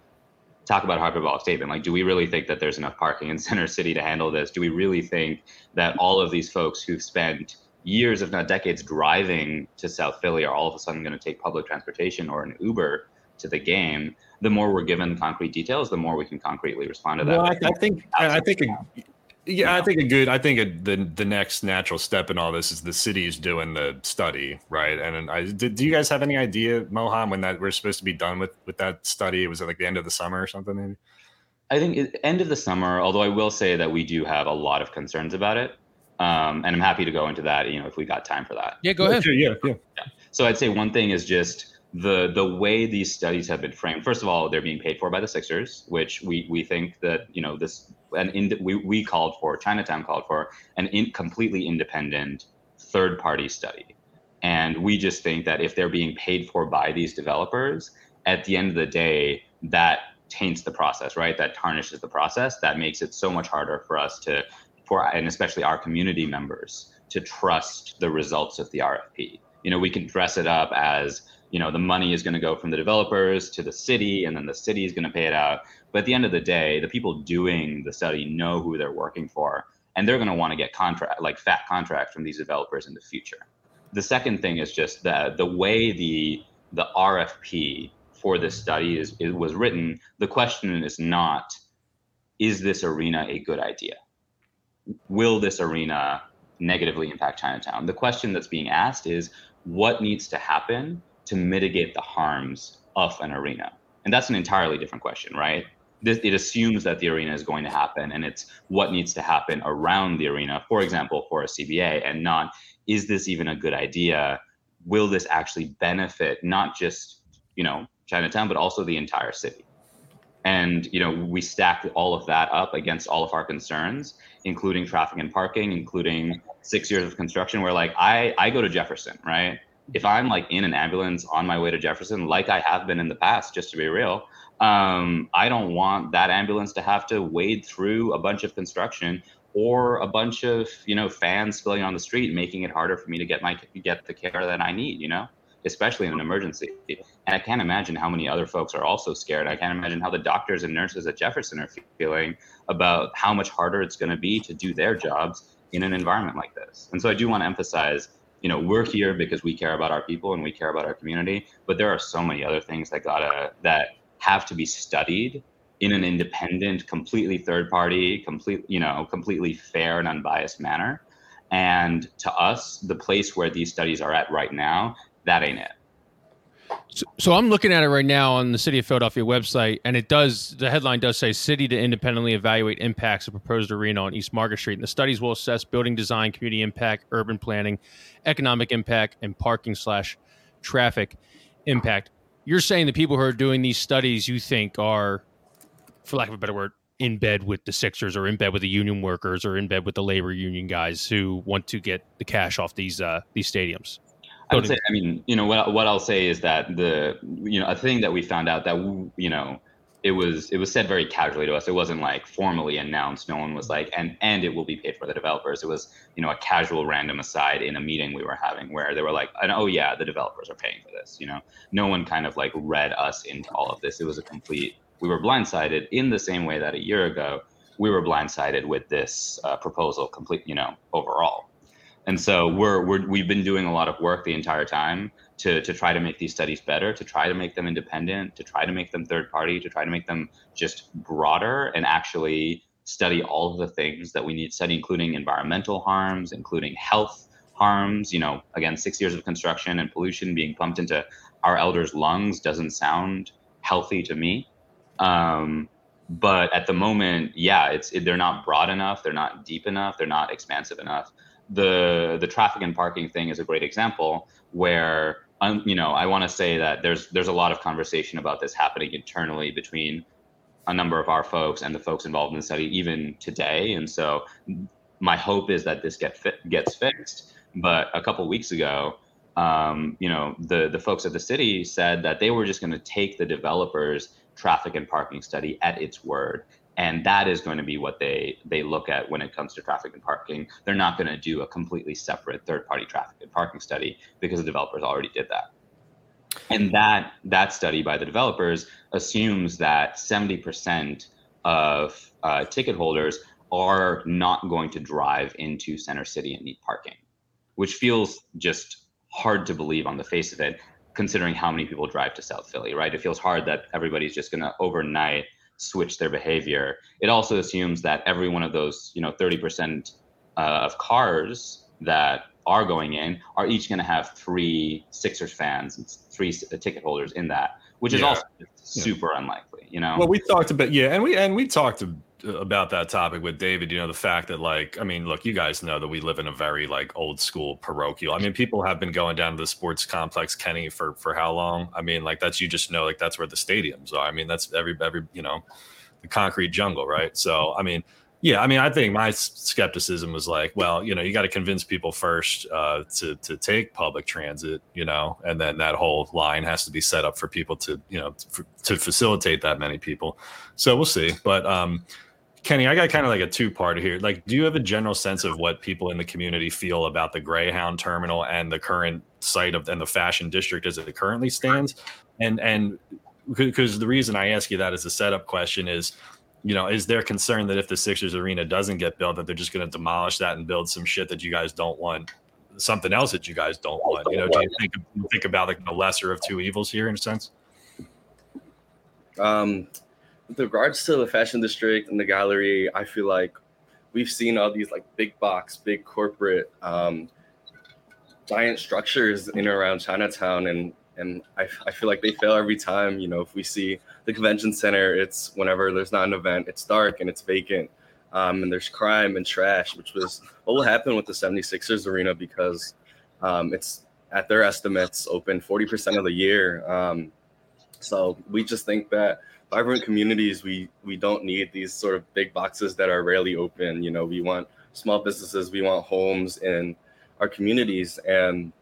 talk about hyperbolic statement. Like, do we really think that there's enough parking in Center City to handle this? Do we really think that all of these folks who've spent years, if not decades, driving to South Philly are all of a sudden going to take public transportation or an Uber to the game? The more we're given concrete details, the more we can concretely respond to that. Well, I, I think I think a, yeah, I think a good. I think a, the the next natural step in all this is the city's doing the study, right? And I did. Do you guys have any idea, Mohan, when that we're supposed to be done with with that study? Was it like the end of the summer or something? Maybe. I think end of the summer. Although I will say that we do have a lot of concerns about it, um, and I'm happy to go into that. You know, if we got time for that. Yeah, go ahead. Sure, yeah, yeah. So I'd say one thing is just the the way these studies have been framed. First of all, they're being paid for by the Sixers, which we we think that you know this and in, we we called for Chinatown called for an in, completely independent third party study, and we just think that if they're being paid for by these developers, at the end of the day, that taints the process, right? That tarnishes the process. That makes it so much harder for us to for and especially our community members to trust the results of the RFP. You know, we can dress it up as you know the money is going to go from the developers to the city and then the city is going to pay it out. But at the end of the day the people doing the study know who they're working for and they're going to want to get contract like fat contracts from these developers in the future. The second thing is just that the way the the rfp for this study is it was written the question is not is this arena a good idea? Will this arena negatively impact chinatown? The question that's being asked is what needs to happen to mitigate the harms of an arena? And that's an entirely different question, right? This, it assumes that the arena is going to happen and it's what needs to happen around the arena, for example, for a CBA, and not is this even a good idea? Will this actually benefit not just, you know, Chinatown, but also the entire city? And, you know, we stack all of that up against all of our concerns, including traffic and parking, including six years of construction, where like I, I go to Jefferson, right? If I'm like in an ambulance on my way to Jefferson, like I have been in the past, just to be real, um, I don't want that ambulance to have to wade through a bunch of construction or a bunch of you know fans spilling on the street, making it harder for me to get my get the care that I need. You know, especially in an emergency. And I can't imagine how many other folks are also scared. I can't imagine how the doctors and nurses at Jefferson are feeling about how much harder it's going to be to do their jobs in an environment like this. And so I do want to emphasize you know we're here because we care about our people and we care about our community but there are so many other things that gotta that have to be studied in an independent completely third party complete you know completely fair and unbiased manner. And to us the place where these studies are at right now that ain't it So, so I'm looking at it right now on the City of Philadelphia website, and it does. The headline does say "City to independently evaluate impacts of proposed arena on East Market Street." And the studies will assess building design, community impact, urban planning, economic impact, and parking slash traffic impact. You're saying the people who are doing these studies, you think, are, for lack of a better word, in bed with the Sixers, or in bed with the union workers, or in bed with the labor union guys who want to get the cash off these uh, these stadiums. I would say, I mean, you know, what what I'll say is that the you know a thing that we found out that you know it was it was said very casually to us. It wasn't like formally announced. No one was like, and and it will be paid for the developers. It was you know a casual random aside in a meeting we were having where they were like, and oh yeah, the developers are paying for this. You know, no one kind of like read us into all of this. It was a complete. We were blindsided in the same way that a year ago we were blindsided with this uh, proposal. Complete, you know, overall. And so we're, we're we've been doing a lot of work the entire time to to try to make these studies better, to try to make them independent, to try to make them third party, to try to make them just broader and actually study all of the things that we need to study, including environmental harms, including health harms. You know, again, six years of construction and pollution being pumped into our elders' lungs doesn't sound healthy to me. Um, but at the moment, yeah, it's it, they're not broad enough, they're not deep enough, they're not expansive enough the the traffic and parking thing is a great example where um, you know I want to say that there's there's a lot of conversation about this happening internally between a number of our folks and the folks involved in the study even today. And so my hope is that this get fit, gets fixed. But a couple weeks ago um, you know the the folks at the city said that they were just going to take the developers traffic and parking study at its word and that is going to be what they they look at when it comes to traffic and parking. They're not going to do a completely separate third party traffic and parking study because the developers already did that. And that that study by the developers assumes that 70% of uh, ticket holders are not going to drive into center city and need parking which feels just hard to believe on the face of it considering how many people drive to south philly right? It feels hard that everybody's just going to overnight switch their behavior. It also assumes that every one of those, you know, 30% uh, of cars that are going in are each going to have three Sixers fans and three ticket holders in that, which is yeah. also super yeah. unlikely, you know. Well, we talked about yeah, and we and we talked about that topic with David. You know, the fact that like, I mean, look, you guys know that we live in a very like old school parochial. I mean, people have been going down to the sports complex, Kenny, for for how long? I mean, like that's you just know like that's where the stadiums are. I mean, that's every every you know, the concrete jungle, right? So, I mean. Yeah, I mean, I think my skepticism was like, well, you know, you got to convince people first uh, to to take public transit, you know, and then that whole line has to be set up for people to, you know, for, to facilitate that many people. So we'll see. But um, Kenny, I got kind of like a two part here. Like, do you have a general sense of what people in the community feel about the Greyhound terminal and the current site of and the fashion district as it currently stands? And and because the reason I ask you that as a setup question is, you know, is there concern that if the Sixers arena doesn't get built, that they're just going to demolish that and build some shit that you guys don't want, something else that you guys don't want? You know, do you think think about like the lesser of two evils here in a sense? Um, with regards to the fashion district and the gallery, I feel like we've seen all these like big box, big corporate, um, giant structures in and around Chinatown, and and I, I feel like they fail every time. You know, if we see the convention center, it's whenever there's not an event, it's dark and it's vacant, um, and there's crime and trash, which was what will happen with the 76ers arena because um, it's at their estimates open 40% of the year. Um, so we just think that vibrant communities, we we don't need these sort of big boxes that are rarely open. You know, we want small businesses, we want homes in our communities, and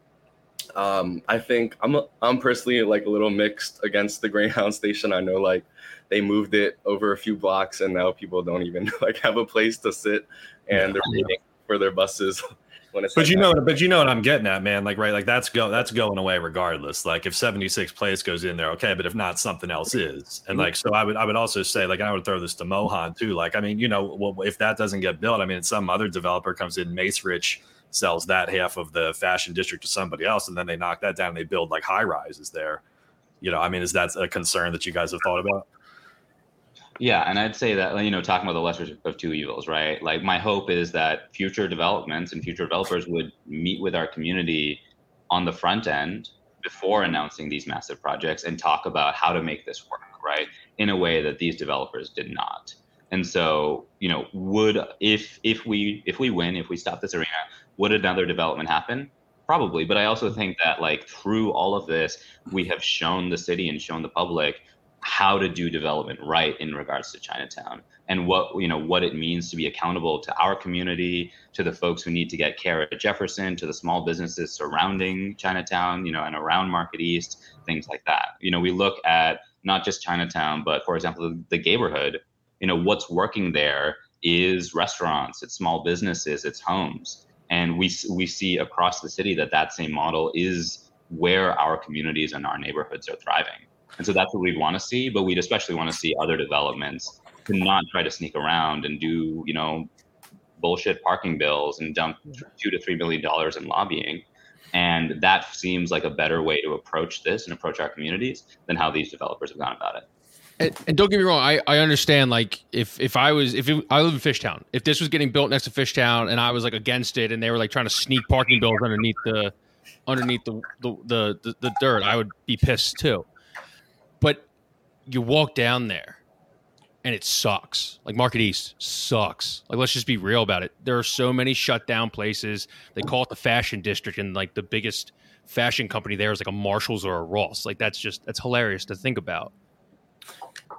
um, I think I'm a, I'm personally like a little mixed against the Greyhound station. I know like they moved it over a few blocks, and now people don't even like have a place to sit, and they're waiting for their buses when it's. But like you know, but you know what I'm getting at, man. Like right, like that's go that's going away regardless. Like if 76 place goes in there, okay, but if not, something else is. And like so, I would I would also say like I would throw this to Mohan too. Like I mean, you know, well, if that doesn't get built, I mean, some other developer comes in, Macerich sells that half of the fashion district to somebody else, and then they knock that down and they build like high rises there. You know, I mean, is that a concern that you guys have thought about? Yeah, and I'd say that you know, talking about the lesser of two evils, right? Like my hope is that future developments and future developers would meet with our community on the front end before announcing these massive projects and talk about how to make this work, right? In a way that these developers did not. And so, you know, would if if we if we win, if we stop this arena, would another development happen? Probably, but I also think that like through all of this, we have shown the city and shown the public how to do development right in regards to Chinatown and what you know what it means to be accountable to our community, to the folks who need to get care at Jefferson, to the small businesses surrounding Chinatown, you know, and around Market East, things like that. You know, we look at not just Chinatown, but for example, the, neighborhood. You know, what's working there is restaurants, it's small businesses, it's homes, and we we see across the city that that same model is where our communities and our neighborhoods are thriving. And so that's what we'd want to see, but we'd especially want to see other developments to not try to sneak around and do, you know, bullshit parking bills and dump mm-hmm. two to three million dollars in lobbying. And that seems like a better way to approach this and approach our communities than how these developers have gone about it. And, and don't get me wrong, I, I understand. Like if if I was if it, I live in Fishtown, if this was getting built next to Fishtown and I was like against it, and they were like trying to sneak parking bills underneath the underneath the the the, the, the dirt, I would be pissed too. You walk down there and it sucks. Like Market East sucks. Like let's just be real about it. There are so many shut down places. They call it the fashion district and like the biggest fashion company there is like a Marshalls or a Ross. Like that's just that's hilarious to think about.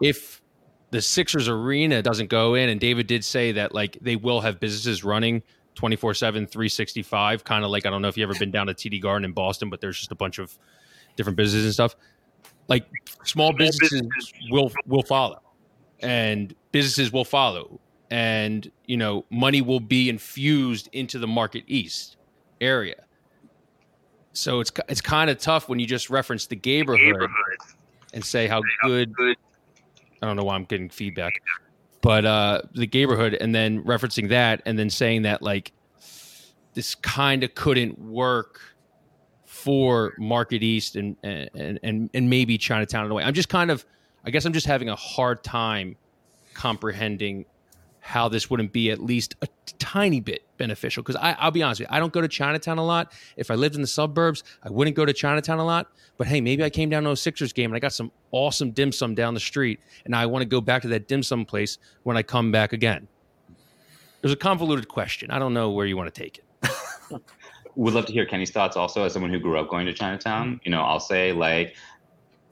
If the Sixers arena doesn't go in and David did say that like they will have businesses running 24 7 365 kind of like i don't know if you ever been down to td garden in boston but there's just a bunch of different businesses and stuff like small businesses will will follow. And businesses will follow. And you know money will be infused into the market east area. So it's it's kind of tough when you just reference the neighborhood and say how good i don't know why i'm getting feedback but uh the neighborhood and then referencing that and then saying that like this kind of couldn't work for market east and and and, and maybe chinatown in a way. I'm just kind of i guess i'm just having a hard time comprehending how this wouldn't be at least a tiny bit beneficial. Because i'll be honest with you i don't go to chinatown a lot. If i lived in the suburbs i wouldn't go to chinatown a lot. But hey maybe i came down to a sixers game and i got some awesome dim sum down the street and i want to go back to that dim sum place when i come back again. There's a convoluted question. I don't know where you want to take it would love to hear Kenny's thoughts also as someone who grew up going to Chinatown. You know, I'll say like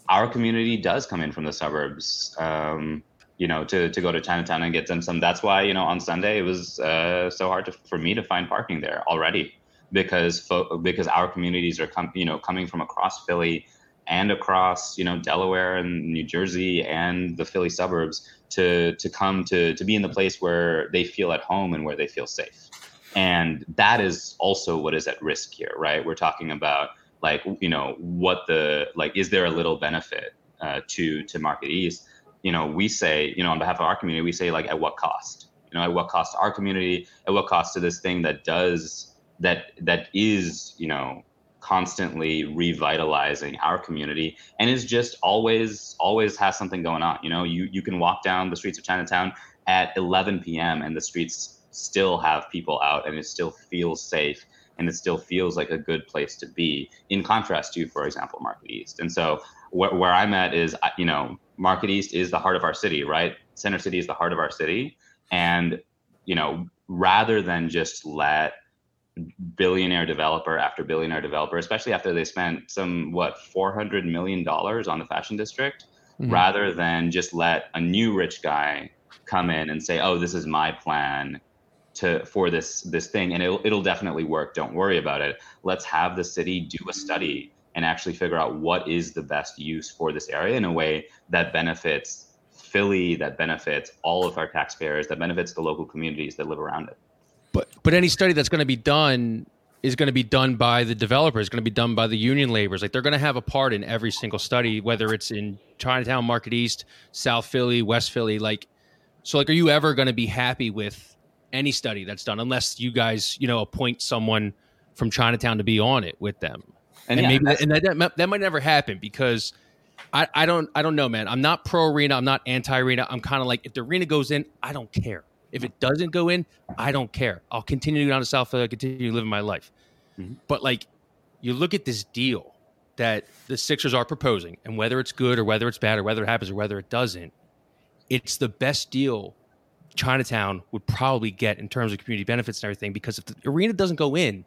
our community does come in from the suburbs. Um, you know, to, to go to Chinatown and get dim sum. That's why, you know, on Sunday it was uh, so hard to, for me to find parking there already because fo- because our communities are com- you know coming from across Philly and across you know Delaware and New Jersey and the Philly suburbs to to come to to be in the place where they feel at home and where they feel safe. And that is also what is at risk here, right? We're talking about like you know what the like is there a little benefit uh, to to Market East? you know, we say, you know, on behalf of our community, we say like at what cost? You know, at what cost to our community, at what cost to this thing that does that that is, you know, constantly revitalizing our community and is just always always has something going on. You know, you you can walk down the streets of Chinatown at 11 p.m. and the streets still have people out and it still feels safe and it still feels like a good place to be in contrast to for example market east and so wh- where i'm at is you know Market East is the heart of our city, right? Center City is the heart of our city. And, you know, rather than just let billionaire developer after billionaire developer, especially after they spent some, what, $400 million on the fashion district, mm-hmm. rather than just let a new rich guy come in and say, oh, this is my plan to for this this thing and it'll, it'll definitely work don't worry about it let's have the city do a study and actually figure out what is the best use for this area in a way that benefits Philly, that benefits all of our taxpayers, that benefits the local communities that live around it. But but any study that's going to be done is going to be done by the developers, going to be done by the union laborers. Like they're going to have a part in every single study, whether it's in Chinatown, Market East, South Philly, West Philly. Like, so like, are you ever going to be happy with any study that's done unless you guys, you know, appoint someone from Chinatown to be on it with them? and, and yeah, maybe that, and that, that, that might never happen because I, I don't I don't know, man. I'm not pro arena. I'm not anti arena. I'm kind of like if the arena goes in, I don't care. If it doesn't go in, I don't care. I'll continue to go down to South Philly, continue living my life. Mm-hmm. But like, you look at this deal that the Sixers are proposing, and whether it's good or whether it's bad or whether it happens or whether it doesn't, it's the best deal Chinatown would probably get in terms of community benefits and everything. Because if the arena doesn't go in,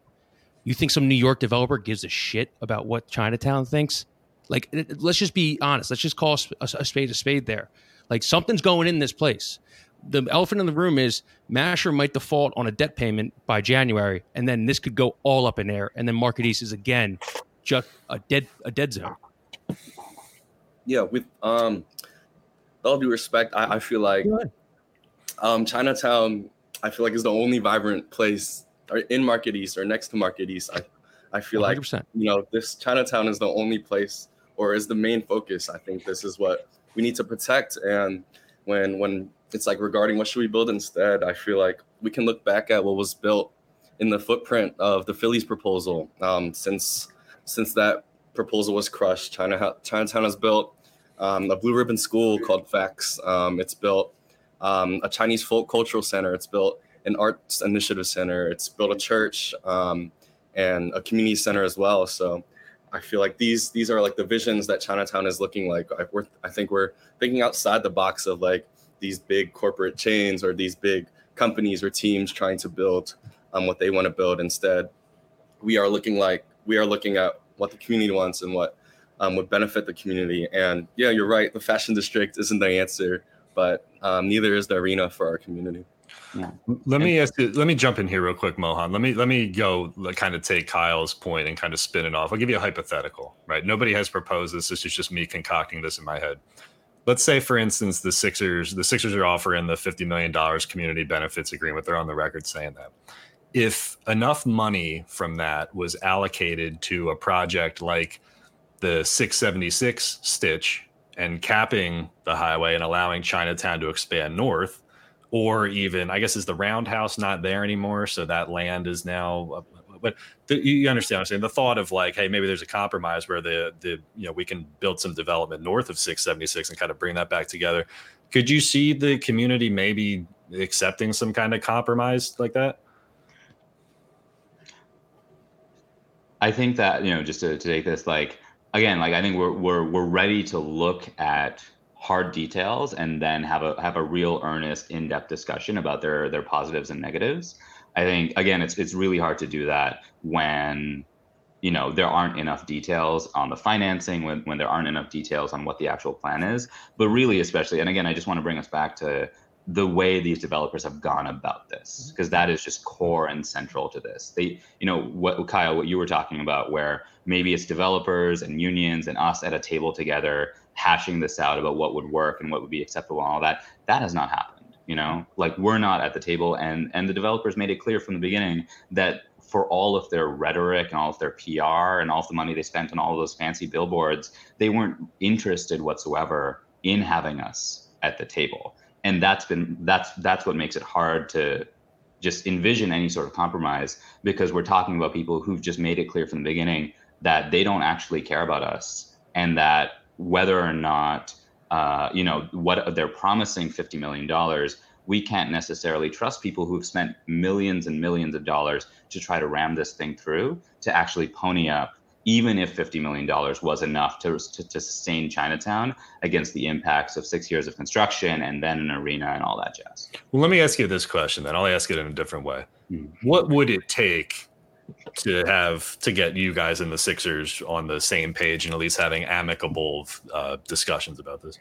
you think some New York developer gives a shit about what Chinatown thinks? Like, let's just be honest. Let's just call a spade a spade there. Like, something's going in this place. The elephant in the room is Masher might default on a debt payment by January, and then this could go all up in air, and then Market East is again just a dead a dead zone. Yeah, with um, all due respect, I, I feel like um, Chinatown, I feel like is the only vibrant place or in Market East or next to Market East. I, I feel like 100%. you know this Chinatown is the only place or is the main focus. I think this is what we need to protect. And when when it's like regarding what should we build instead, I feel like we can look back at what was built in the footprint of the Phillies proposal. Um, since since that proposal was crushed, China Chinatown has built um, a blue ribbon school called FACTS. Um, it's built um, a Chinese folk cultural center. It's built an arts initiative center. It's built a church um, and a community center as well. So I feel like these these are like the visions that Chinatown is looking like. I, we're, I think we're thinking outside the box of like these big corporate chains or these big companies or teams trying to build um, what they want to build. Instead, we are looking like we are looking at what the community wants and what um, would benefit the community. And yeah, you're right. The fashion district isn't the answer, but um, neither is the arena for our community. Let me ask you, let me jump in here real quick, Mohan. Let me let me go kind of take Kyle's point and kind of spin it off. I'll give you a hypothetical, right? Nobody has proposed this. This is just me concocting this in my head. Let's say, for instance, the Sixers, the Sixers are offering the $50 million community benefits agreement. They're on the record saying that. If enough money from that was allocated to a project like the 676 stitch and capping the highway and allowing Chinatown to expand north, or even I guess is the roundhouse not there anymore, so that land is now. Uh, but the, you understand what I'm saying? The thought of like, hey, maybe there's a compromise where the the you know we can build some development north of 676 and kind of bring that back together. Could you see the community maybe accepting some kind of compromise like that? I think that you know, just to, to take this, like again, like I think we're we're we're ready to look at hard details and then have a have a real earnest in-depth discussion about their their positives and negatives. I think again, it's it's really hard to do that when you know there aren't enough details on the financing when, when there aren't enough details on what the actual plan is but really especially and again i just want to bring us back to the way these developers have gone about this mm-hmm. because that is just core and central to this. They you know what kyle what you were talking about where maybe it's developers and unions and us at a table together hashing this out about what would work and what would be acceptable and all that that has not happened you know? Like we're not at the table and and the developers made it clear from the beginning that for all of their rhetoric and all of their PR and all of the money they spent on all of those fancy billboards, they weren't interested whatsoever in having us at the table. And that's been that's that's what makes it hard to just envision any sort of compromise because we're talking about people who've just made it clear from the beginning that they don't actually care about us and that whether or not uh, you know what they're promising 50 million dollars we can't necessarily trust people who've spent millions and millions of dollars to try to ram this thing through to actually pony up even if $50 million was enough to, to, to, sustain Chinatown against the impacts of six years of construction and then an arena and all that jazz. Well, let me ask you this question then. I'll ask it in a different way. Hmm. What would it take to have to get you guys and the Sixers on the same page and at least having amicable uh, discussions about this?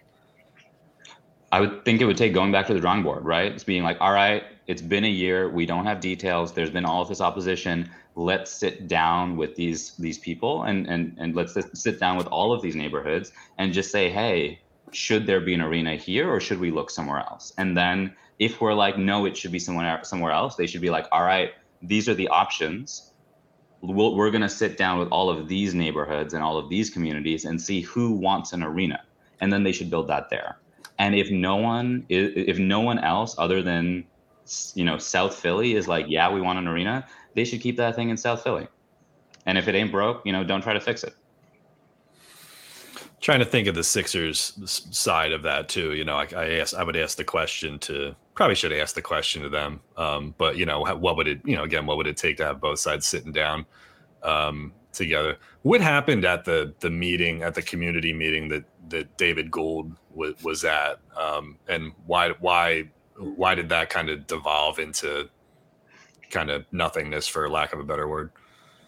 I would think it would take going back to the drawing board, right? It's being like, all right, it's been a year. We don't have details. There's been all of this opposition. Let's sit down with these these people and and and let's sit down with all of these neighborhoods and just say, hey, should there be an arena here or should we look somewhere else? And then if we're like, no, it should be somewhere somewhere else, they should be like, all right, these are the options. We'll, we're going to sit down with all of these neighborhoods and all of these communities and see who wants an arena, and then they should build that there and if no one if no one else other than you know South Philly is like, yeah, we want an arena, they should keep that thing in South Philly. And if it ain't broke, you know, don't try to fix it. Trying to think of the Sixers side of that too. You know, I, I I would ask the question to probably should ask the question to them. Um, but you know, what would it, you know, again, what would it take to have both sides sitting down um, together? What happened at the the meeting at the community meeting that that David Gould was, was at, um, and why why why did that kind of devolve into kind of nothingness, for lack of a better word?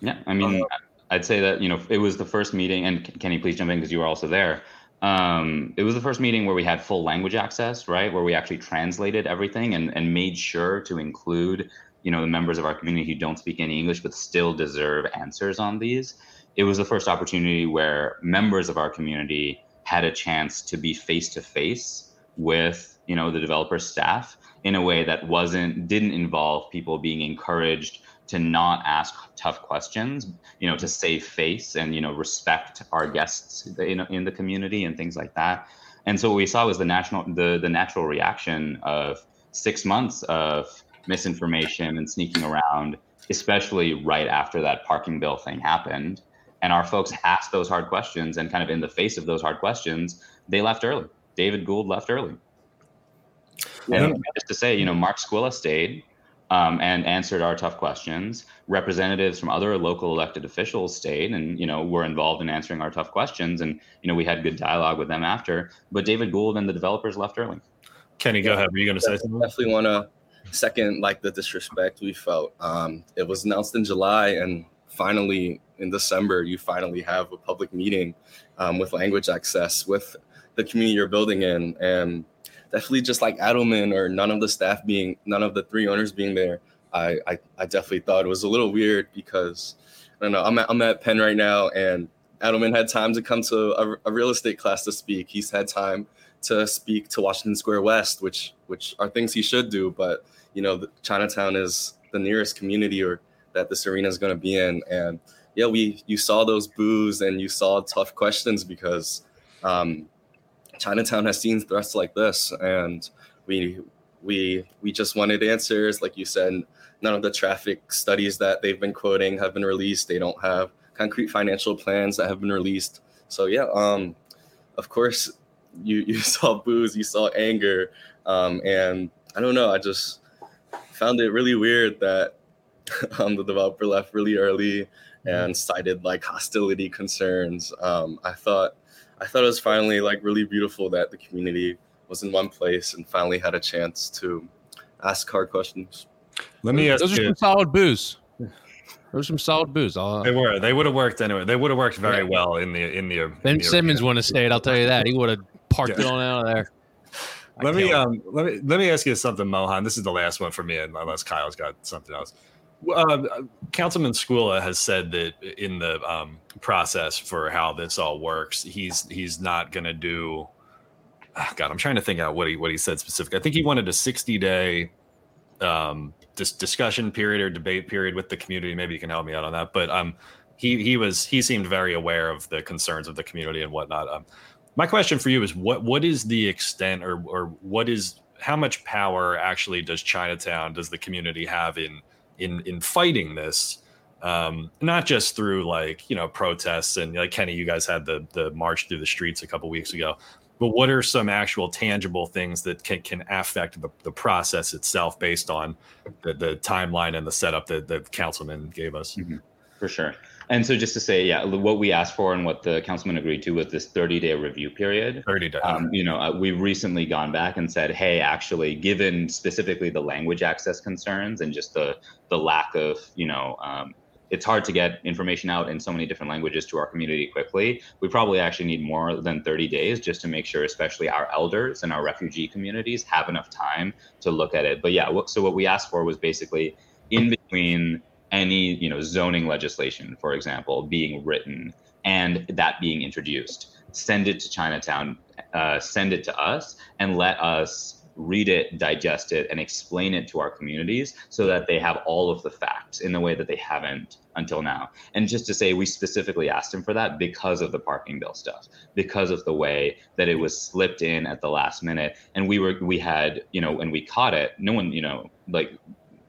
Yeah, I mean, I'd say that you know it was the first meeting, and Kenny, please jump in because you were also there. Um, it was the first meeting where we had full language access, right? Where we actually translated everything and, and made sure to include, you know, the members of our community who don't speak any English but still deserve answers on these. It was the first opportunity where members of our community had a chance to be face to face with, you know, the developer staff in a way that wasn't didn't involve people being encouraged to not ask tough questions, you know, to save face and you know respect our guests in, in the community and things like that. And so what we saw was the national the the natural reaction of six months of misinformation and sneaking around, especially right after that parking bill thing happened. And our folks asked those hard questions, and kind of in the face of those hard questions, they left early. David Gould left early. And just to say, you know, Mark Squilla stayed um, and answered our tough questions. Representatives from other local elected officials stayed and you know were involved in answering our tough questions, and you know we had good dialogue with them after. But David Gould and the developers left early. Kenny, go ahead. Were you going to say something? Definitely want to second like the disrespect we felt. Um, it was announced in July, and finally in December, you finally have a public meeting um, with language access with the community you're building in, and definitely just like Adelman or none of the staff being, none of the three owners being there, I, I, I definitely thought it was a little weird because I don't know, I'm at, I'm at Penn right now and Adelman had time to come to a, a real estate class to speak. He's had time to speak to Washington Square West, which which are things he should do. But you know, Chinatown is the nearest community or that this arena is going to be in, and yeah, we you saw those boos and you saw tough questions because um, Chinatown has seen threats like this, and we we we just wanted answers. Like you said, none of the traffic studies that they've been quoting have been released. They don't have concrete financial plans that have been released. So yeah, um, of course, you you saw booze, you saw anger, um, and I don't know. I just found it really weird that um, the developer left really early and cited like hostility concerns. Um, I thought I thought it was finally like really beautiful that the community was in one place and finally had a chance to ask hard questions. Let me ask Those are some solid booze. Those are some solid booze. I'll, They were. They would have worked anyway. They would have worked very well in the in the. ben in the Simmons arena. wouldn't have stayed. I'll tell you that. He would have parked Yeah. it on out of there. I Let me um let me let me ask you something, Mohan. This is the last one for me, unless Kyle's got something else. Uh, Councilman Squilla has said that in the um, process for how this all works, he's he's not going to do. ah, God, I'm trying to think out what he what he said specifically. I think he wanted a 60 day um, dis- discussion period or debate period with the community. Maybe you can help me out on that. But um, he he was he seemed very aware of the concerns of the community and whatnot. Um, my question for you is what what is the extent or or what is how much power actually does Chinatown does the community have in in in fighting this? Um, not just through like you know protests and like Kenny, you guys had the the march through the streets a couple weeks ago. But what are some actual tangible things that can, can affect the, the process itself based on the, the timeline and the setup that the councilman gave us? For sure. And so just to say, yeah, what we asked for and what the councilman agreed to was this 30 day review period. 30 days. Um, you know, uh, we've recently gone back and said, hey, actually, given specifically the language access concerns and just the the lack of, you know, um, it's hard to get information out in so many different languages to our community quickly. We probably actually need more than 30 days just to make sure, especially our elders and our refugee communities, have enough time to look at it. But yeah, what, so what we asked for was basically in between any you know zoning legislation, for example, being written and that being introduced, send it to Chinatown, uh, send it to us, and let us read it, digest it, and explain it to our communities so that they have all of the facts in the way that they haven't until now. And just to say, we specifically asked him for that because of the parking bill stuff, because of the way that it was slipped in at the last minute. And we were, we had, you know, and we caught it. No one, you know, like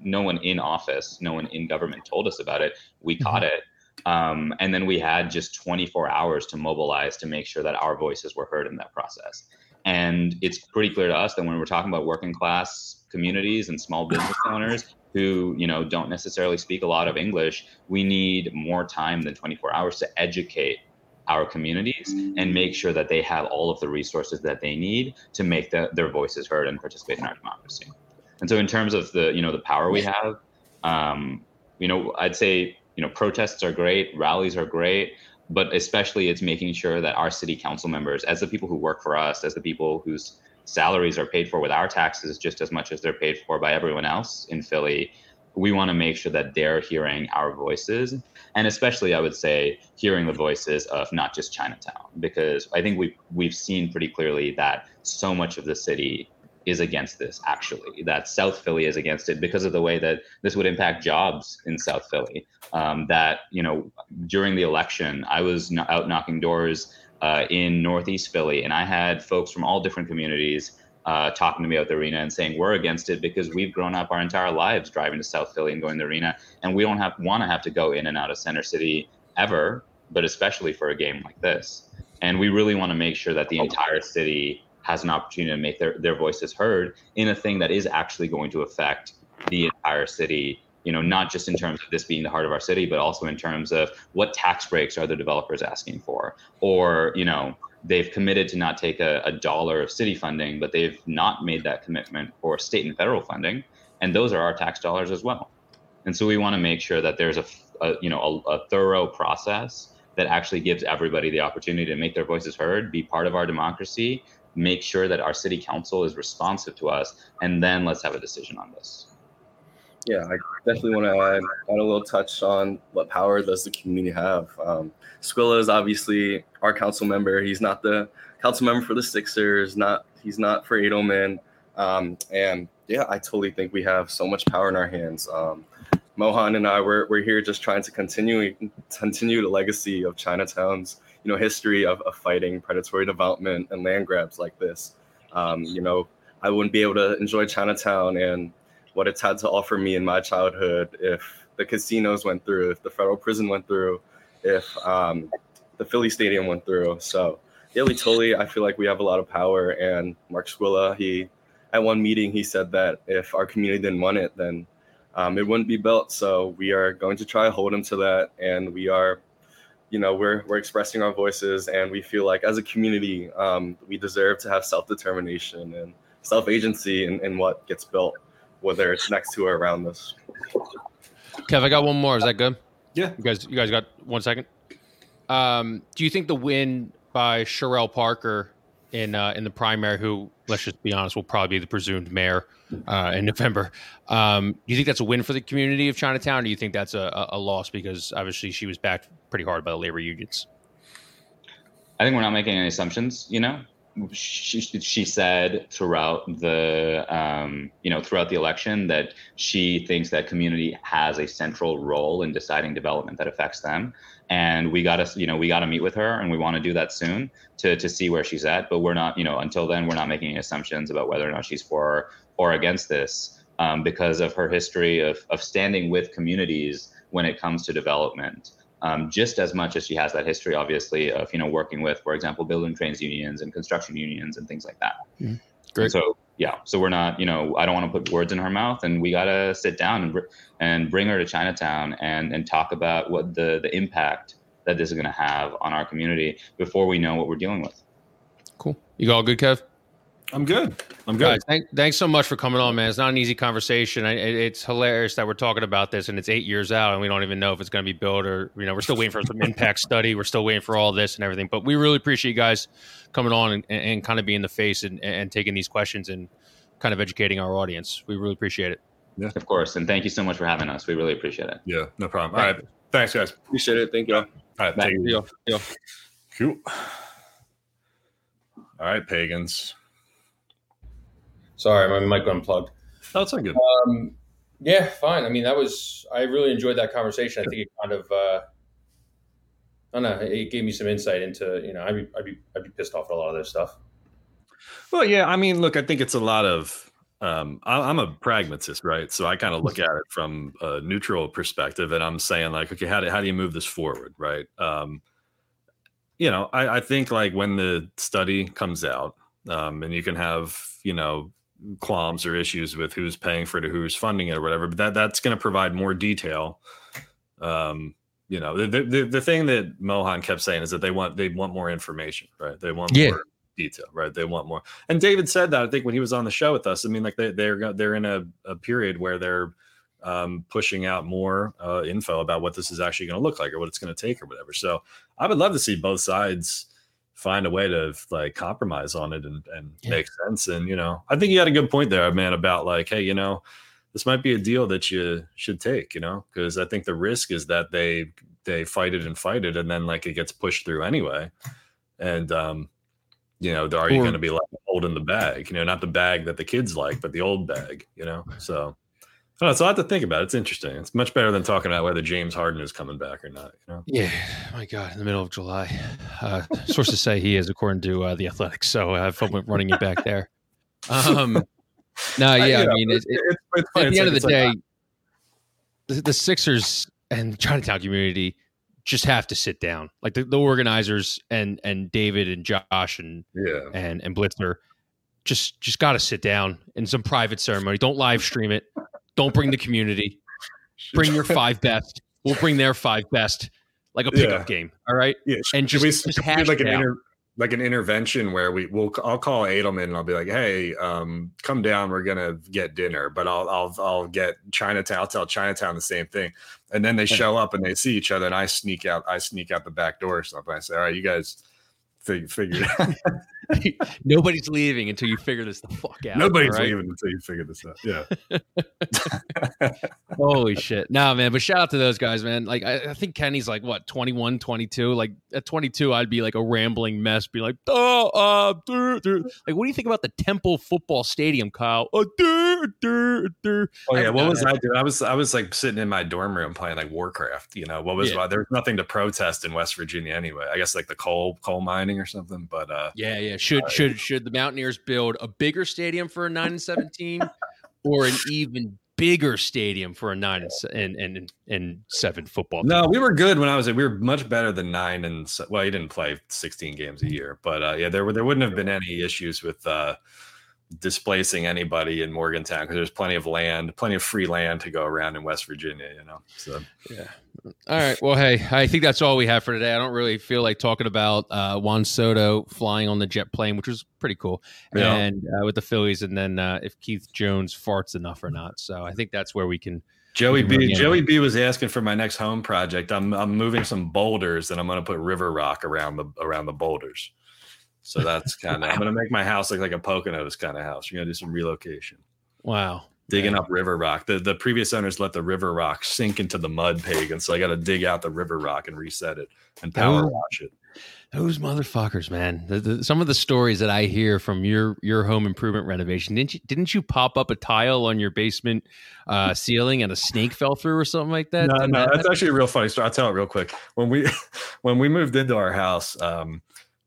no one in office, no one in government told us about it. We caught it. Um, and then we had just 24 hours to mobilize to make sure that our voices were heard in that process. And it's pretty clear to us that when we're talking about working class communities and small business owners who, you know, don't necessarily speak a lot of English, we need more time than 24 hours to educate our communities and make sure that they have all of the resources that they need to make the, their voices heard and participate in our democracy. And so, in terms of the, you know, the power we have, um, you know, I'd say, you know, protests are great, rallies are great, but especially it's making sure that our city council members, as the people who work for us, as the people whose salaries are paid for with our taxes just as much as they're paid for by everyone else in Philly, we want to make sure that they're hearing our voices and especially i would say hearing the voices of not just chinatown because i think we've, we've seen pretty clearly that so much of the city is against this actually that south philly is against it because of the way that this would impact jobs in south philly um, that you know during the election i was out knocking doors uh, in northeast philly and i had folks from all different communities uh, talking to me about the arena and saying we're against it because we've grown up our entire lives driving to South Philly and going to the arena, and we don't have want to have to go in and out of Center City ever, but especially for a game like this. And we really want to make sure that the entire city has an opportunity to make their, their voices heard in a thing that is actually going to affect the entire city you know not just in terms of this being the heart of our city but also in terms of what tax breaks are the developers asking for or you know they've committed to not take a, a, dollar of city funding, but they've not made that commitment for state and federal funding, and those are our tax dollars as well. And so we want to make sure that there's a, a you know a, a, thorough process that actually gives everybody the opportunity to make their voices heard, be part of our democracy, make sure that our city council is responsive to us, and then let's have a decision on this. Yeah, I definitely want to add, add a little touch on what power does the community have. Um, Squilla is obviously our council member. He's not the council member for the Sixers. Not he's not for Adelman. Um, and yeah, I totally think we have so much power in our hands. Um, Mohan and I we're, we're here just trying to continue continue the legacy of Chinatown's you know history of, of fighting predatory development and land grabs like this. Um, you know, I wouldn't be able to enjoy Chinatown and what it's had to offer me in my childhood if the casinos went through, if the federal prison went through, if um, the Philly Stadium went through. So we totally. I feel like we have a lot of power. And Mark Squilla, he at one meeting he said that if our community didn't want it, then um, it wouldn't be built. So we are going to try to hold him to that, and we are. You know, we're we're expressing our voices, and we feel like as a community, um, we deserve to have self determination and self agency in, in what gets built, whether it's next to or around us. Kev, I got one more. Is that good? Yeah. You guys, you guys got one second. Um, do you think the win by Cherelle Parker in uh, in the primary, who let's just be honest, will probably be the presumed mayor uh, in November? Um, do you think that's a win for the community of Chinatown, or do you think that's a, a loss because obviously she was backed pretty hard by the labor unions? I think we're not making any assumptions. You know, she, she said throughout the um, you know throughout the election that she thinks that community has a central role in deciding development that affects them. And we got to you know we got to meet with her and we want to do that soon to to see where she's at. But we're not you know until then we're not making any assumptions about whether or not she's for or against this um, because of her history of of standing with communities when it comes to development um, just as much as she has that history, obviously, of you know working with, for example, building trades unions and construction unions and things like that. Mm-hmm. Great. And so yeah, so we're not, you know, I don't want to put words in her mouth, and we gotta sit down and and bring her to Chinatown and and talk about what the the impact that this is going to have on our community before we know what we're dealing with. Cool. You all good, Kev? I'm good. I'm good. Guys, thank, thanks so much for coming on, man. It's not an easy conversation. I, it, it's hilarious that we're talking about this and it's eight years out and we don't even know if it's going to be built or, you know, we're still waiting for some impact study. We're still waiting for all this and everything. But we really appreciate you guys coming on and, and kind of being the face and, and taking these questions and kind of educating our audience. We really appreciate it. Yeah. Of course. And thank you so much for having us. We really appreciate it. Yeah, no problem. All right. Thanks, guys. Appreciate it. Thank you. All right. Thank you. Cool. All right, pagans. Sorry, my mic unplugged. That's not good. Um, yeah, fine. I mean, that was I really enjoyed that conversation. I think it kind of uh, I don't know. It gave me some insight into you know I'd be I'd be I'd be pissed off at a lot of this stuff. Well, yeah. I mean, look, I think it's a lot of. Um, I, I'm a pragmatist, right? So I kind of look at it from a neutral perspective, and I'm saying like, okay, how do how do you move this forward, right? Um, you know, I, I think like when the study comes out, um, and you can have you know qualms or issues with who's paying for it or who's funding it or whatever. But that that's going to provide more detail. Um, you know, the, the the thing that Mohan kept saying is that they want they want more information, right? They want yeah. more detail, right? They want more. And David said that I think when he was on the show with us. I mean, like they they're they're in a, a period where they're um, pushing out more uh, info about what this is actually going to look like or what it's going to take or whatever. So I would love to see both sides find a way to like compromise on it and, and Yeah. make sense. And you know, I think you had a good point there, man, about like, hey, you know, this might be a deal that you should take, you know, because I think the risk is that they they fight it and fight it, and then like it gets pushed through anyway. And um, you know, are you Or- to be like holding the bag? You know, not the bag that the kids like, but the old bag. You know, so. I don't know, it's a lot to think about. It's interesting. It's much better than talking about whether James Harden is coming back or not. You know, Yeah, my God, in the middle of July. Uh, sources say he is, according to uh, the Athletics. So I have fun running it back there. Um, no, yeah, I know, mean, it, it, at the end like- of the it's like, day, the, the Sixers and the Chinatown community just have to sit down. Like the, the organizers and and David and Josh and yeah, and and Blitzer just just got to sit down in some private ceremony. Don't live stream it. Don't bring the community. Bring your five best. We'll bring their five best, like a pickup Yeah. game. All right, yeah. and just, we, just hash like an inter, like an intervention where we will I'll call Adelman and I'll be like, hey, um, come down. We're gonna get dinner, but I'll I'll I'll get Chinatown. I'll tell Chinatown the same thing, and then they show up and they see each other, and I sneak out. I sneak out the back door or something. I say, all right, you guys. Fig- figure it out. Nobody's leaving until you figure this the fuck out. Nobody's right? leaving until you figure this out. Yeah. Holy shit. Nah, man. But shout out to those guys, man. Like, I, I think Kenny's like, what, 21, 22? Like, at 22, I'd be like a rambling mess, be like, oh, uh, dur, dur. like, what do you think about the Temple Football Stadium, Kyle? Uh, dur, dur, dur. Oh I yeah, what forgot was. I doing? I was I was like sitting in my dorm room playing like Warcraft. You know, what was Yeah. there was nothing to protest in West Virginia anyway. I guess like the coal coal mining or something. But uh, Yeah, yeah. Should should should the Mountaineers build a bigger stadium for a nine and seventeen, or an even bigger stadium for a nine and and and, seven football? no, we were good when I was. We were much better than nine and well, you didn't play sixteen games a year, but uh, yeah, there were there wouldn't have been any issues with uh, displacing anybody in Morgantown because there's plenty of land, plenty of free land to go around in West Virginia. You know, so Yeah. All right. Well, hey, I think that's all we have for today. I don't really feel like talking about uh, Juan Soto flying on the jet plane, which was pretty cool, Yeah. and uh, with the Phillies, and then uh, if Keith Jones farts enough or not. So I think that's where we can. Joey B. Joey B. was asking for my next home project. I'm I'm moving some boulders and I'm gonna put river rock around the around the boulders. So that's kind of I'm gonna make my house look like a Poconos kind of house. We're gonna do some relocation, Wow. digging up river rock. The the previous owners let the river rock sink into the mud, pagan. So I got to dig out the river rock and reset it and power Oh. wash it. Those motherfuckers, man. The, the, some of the stories that I hear from your your home improvement renovation didn't you didn't you pop up a tile on your basement uh, ceiling and a snake fell through or something like that? no, Didn't no, that that's actually a real funny story. I'll tell it real quick. When we when we moved into our house, um,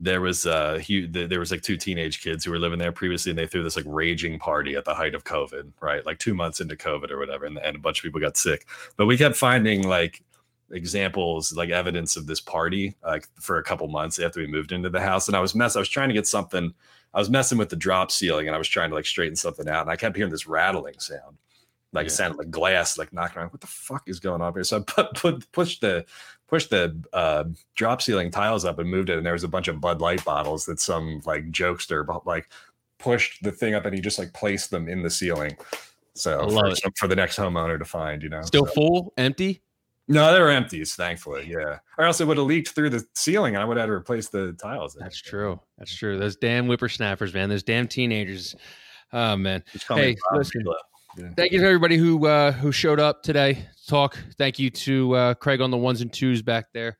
there was uh th- there was like two teenage kids who were living there previously, and they threw this like raging party at the height of COVID, right? Like two months into COVID or whatever, and, and a bunch of people got sick. But we kept finding like examples, like evidence of this party, like for a couple months after we moved into the house. And I was mess. I was trying to get something. I was messing with the drop ceiling, and I was trying to like straighten something out, and I kept hearing this rattling sound like it Yeah. sounded like glass like knocking around. What the fuck is going on here? So I put, put pushed the pushed the uh, drop ceiling tiles up and moved it, and there was a bunch of Bud Light bottles that some like jokester like pushed the thing up and he just like placed them in the ceiling. So for, some- for the next homeowner to find, you know, still So- full, empty? no, they were empties, thankfully. Yeah, or else it would have leaked through the ceiling, and I would have had to replace the tiles. That's true. That's true. Those damn whippersnappers, man. Those damn teenagers. Oh man. Just call me Hey, listen. Vila. Thank you to everybody who uh, who showed up today. to Talk. Thank you to uh, Craig on the ones and twos back there,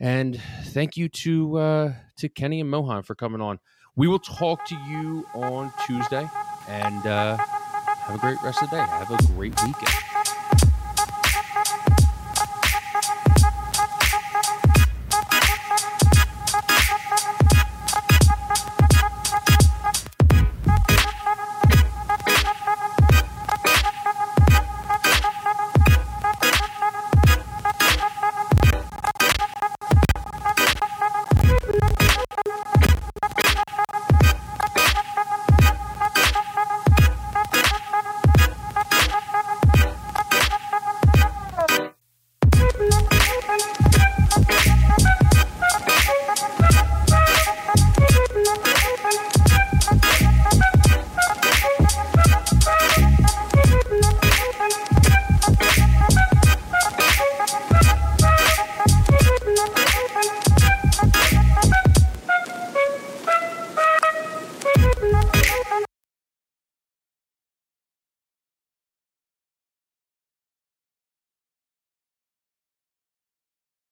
and thank you to uh, to Kenny and Mohan for coming on. We will talk to you on Tuesday, and uh, have a great rest of the day. Have a great weekend.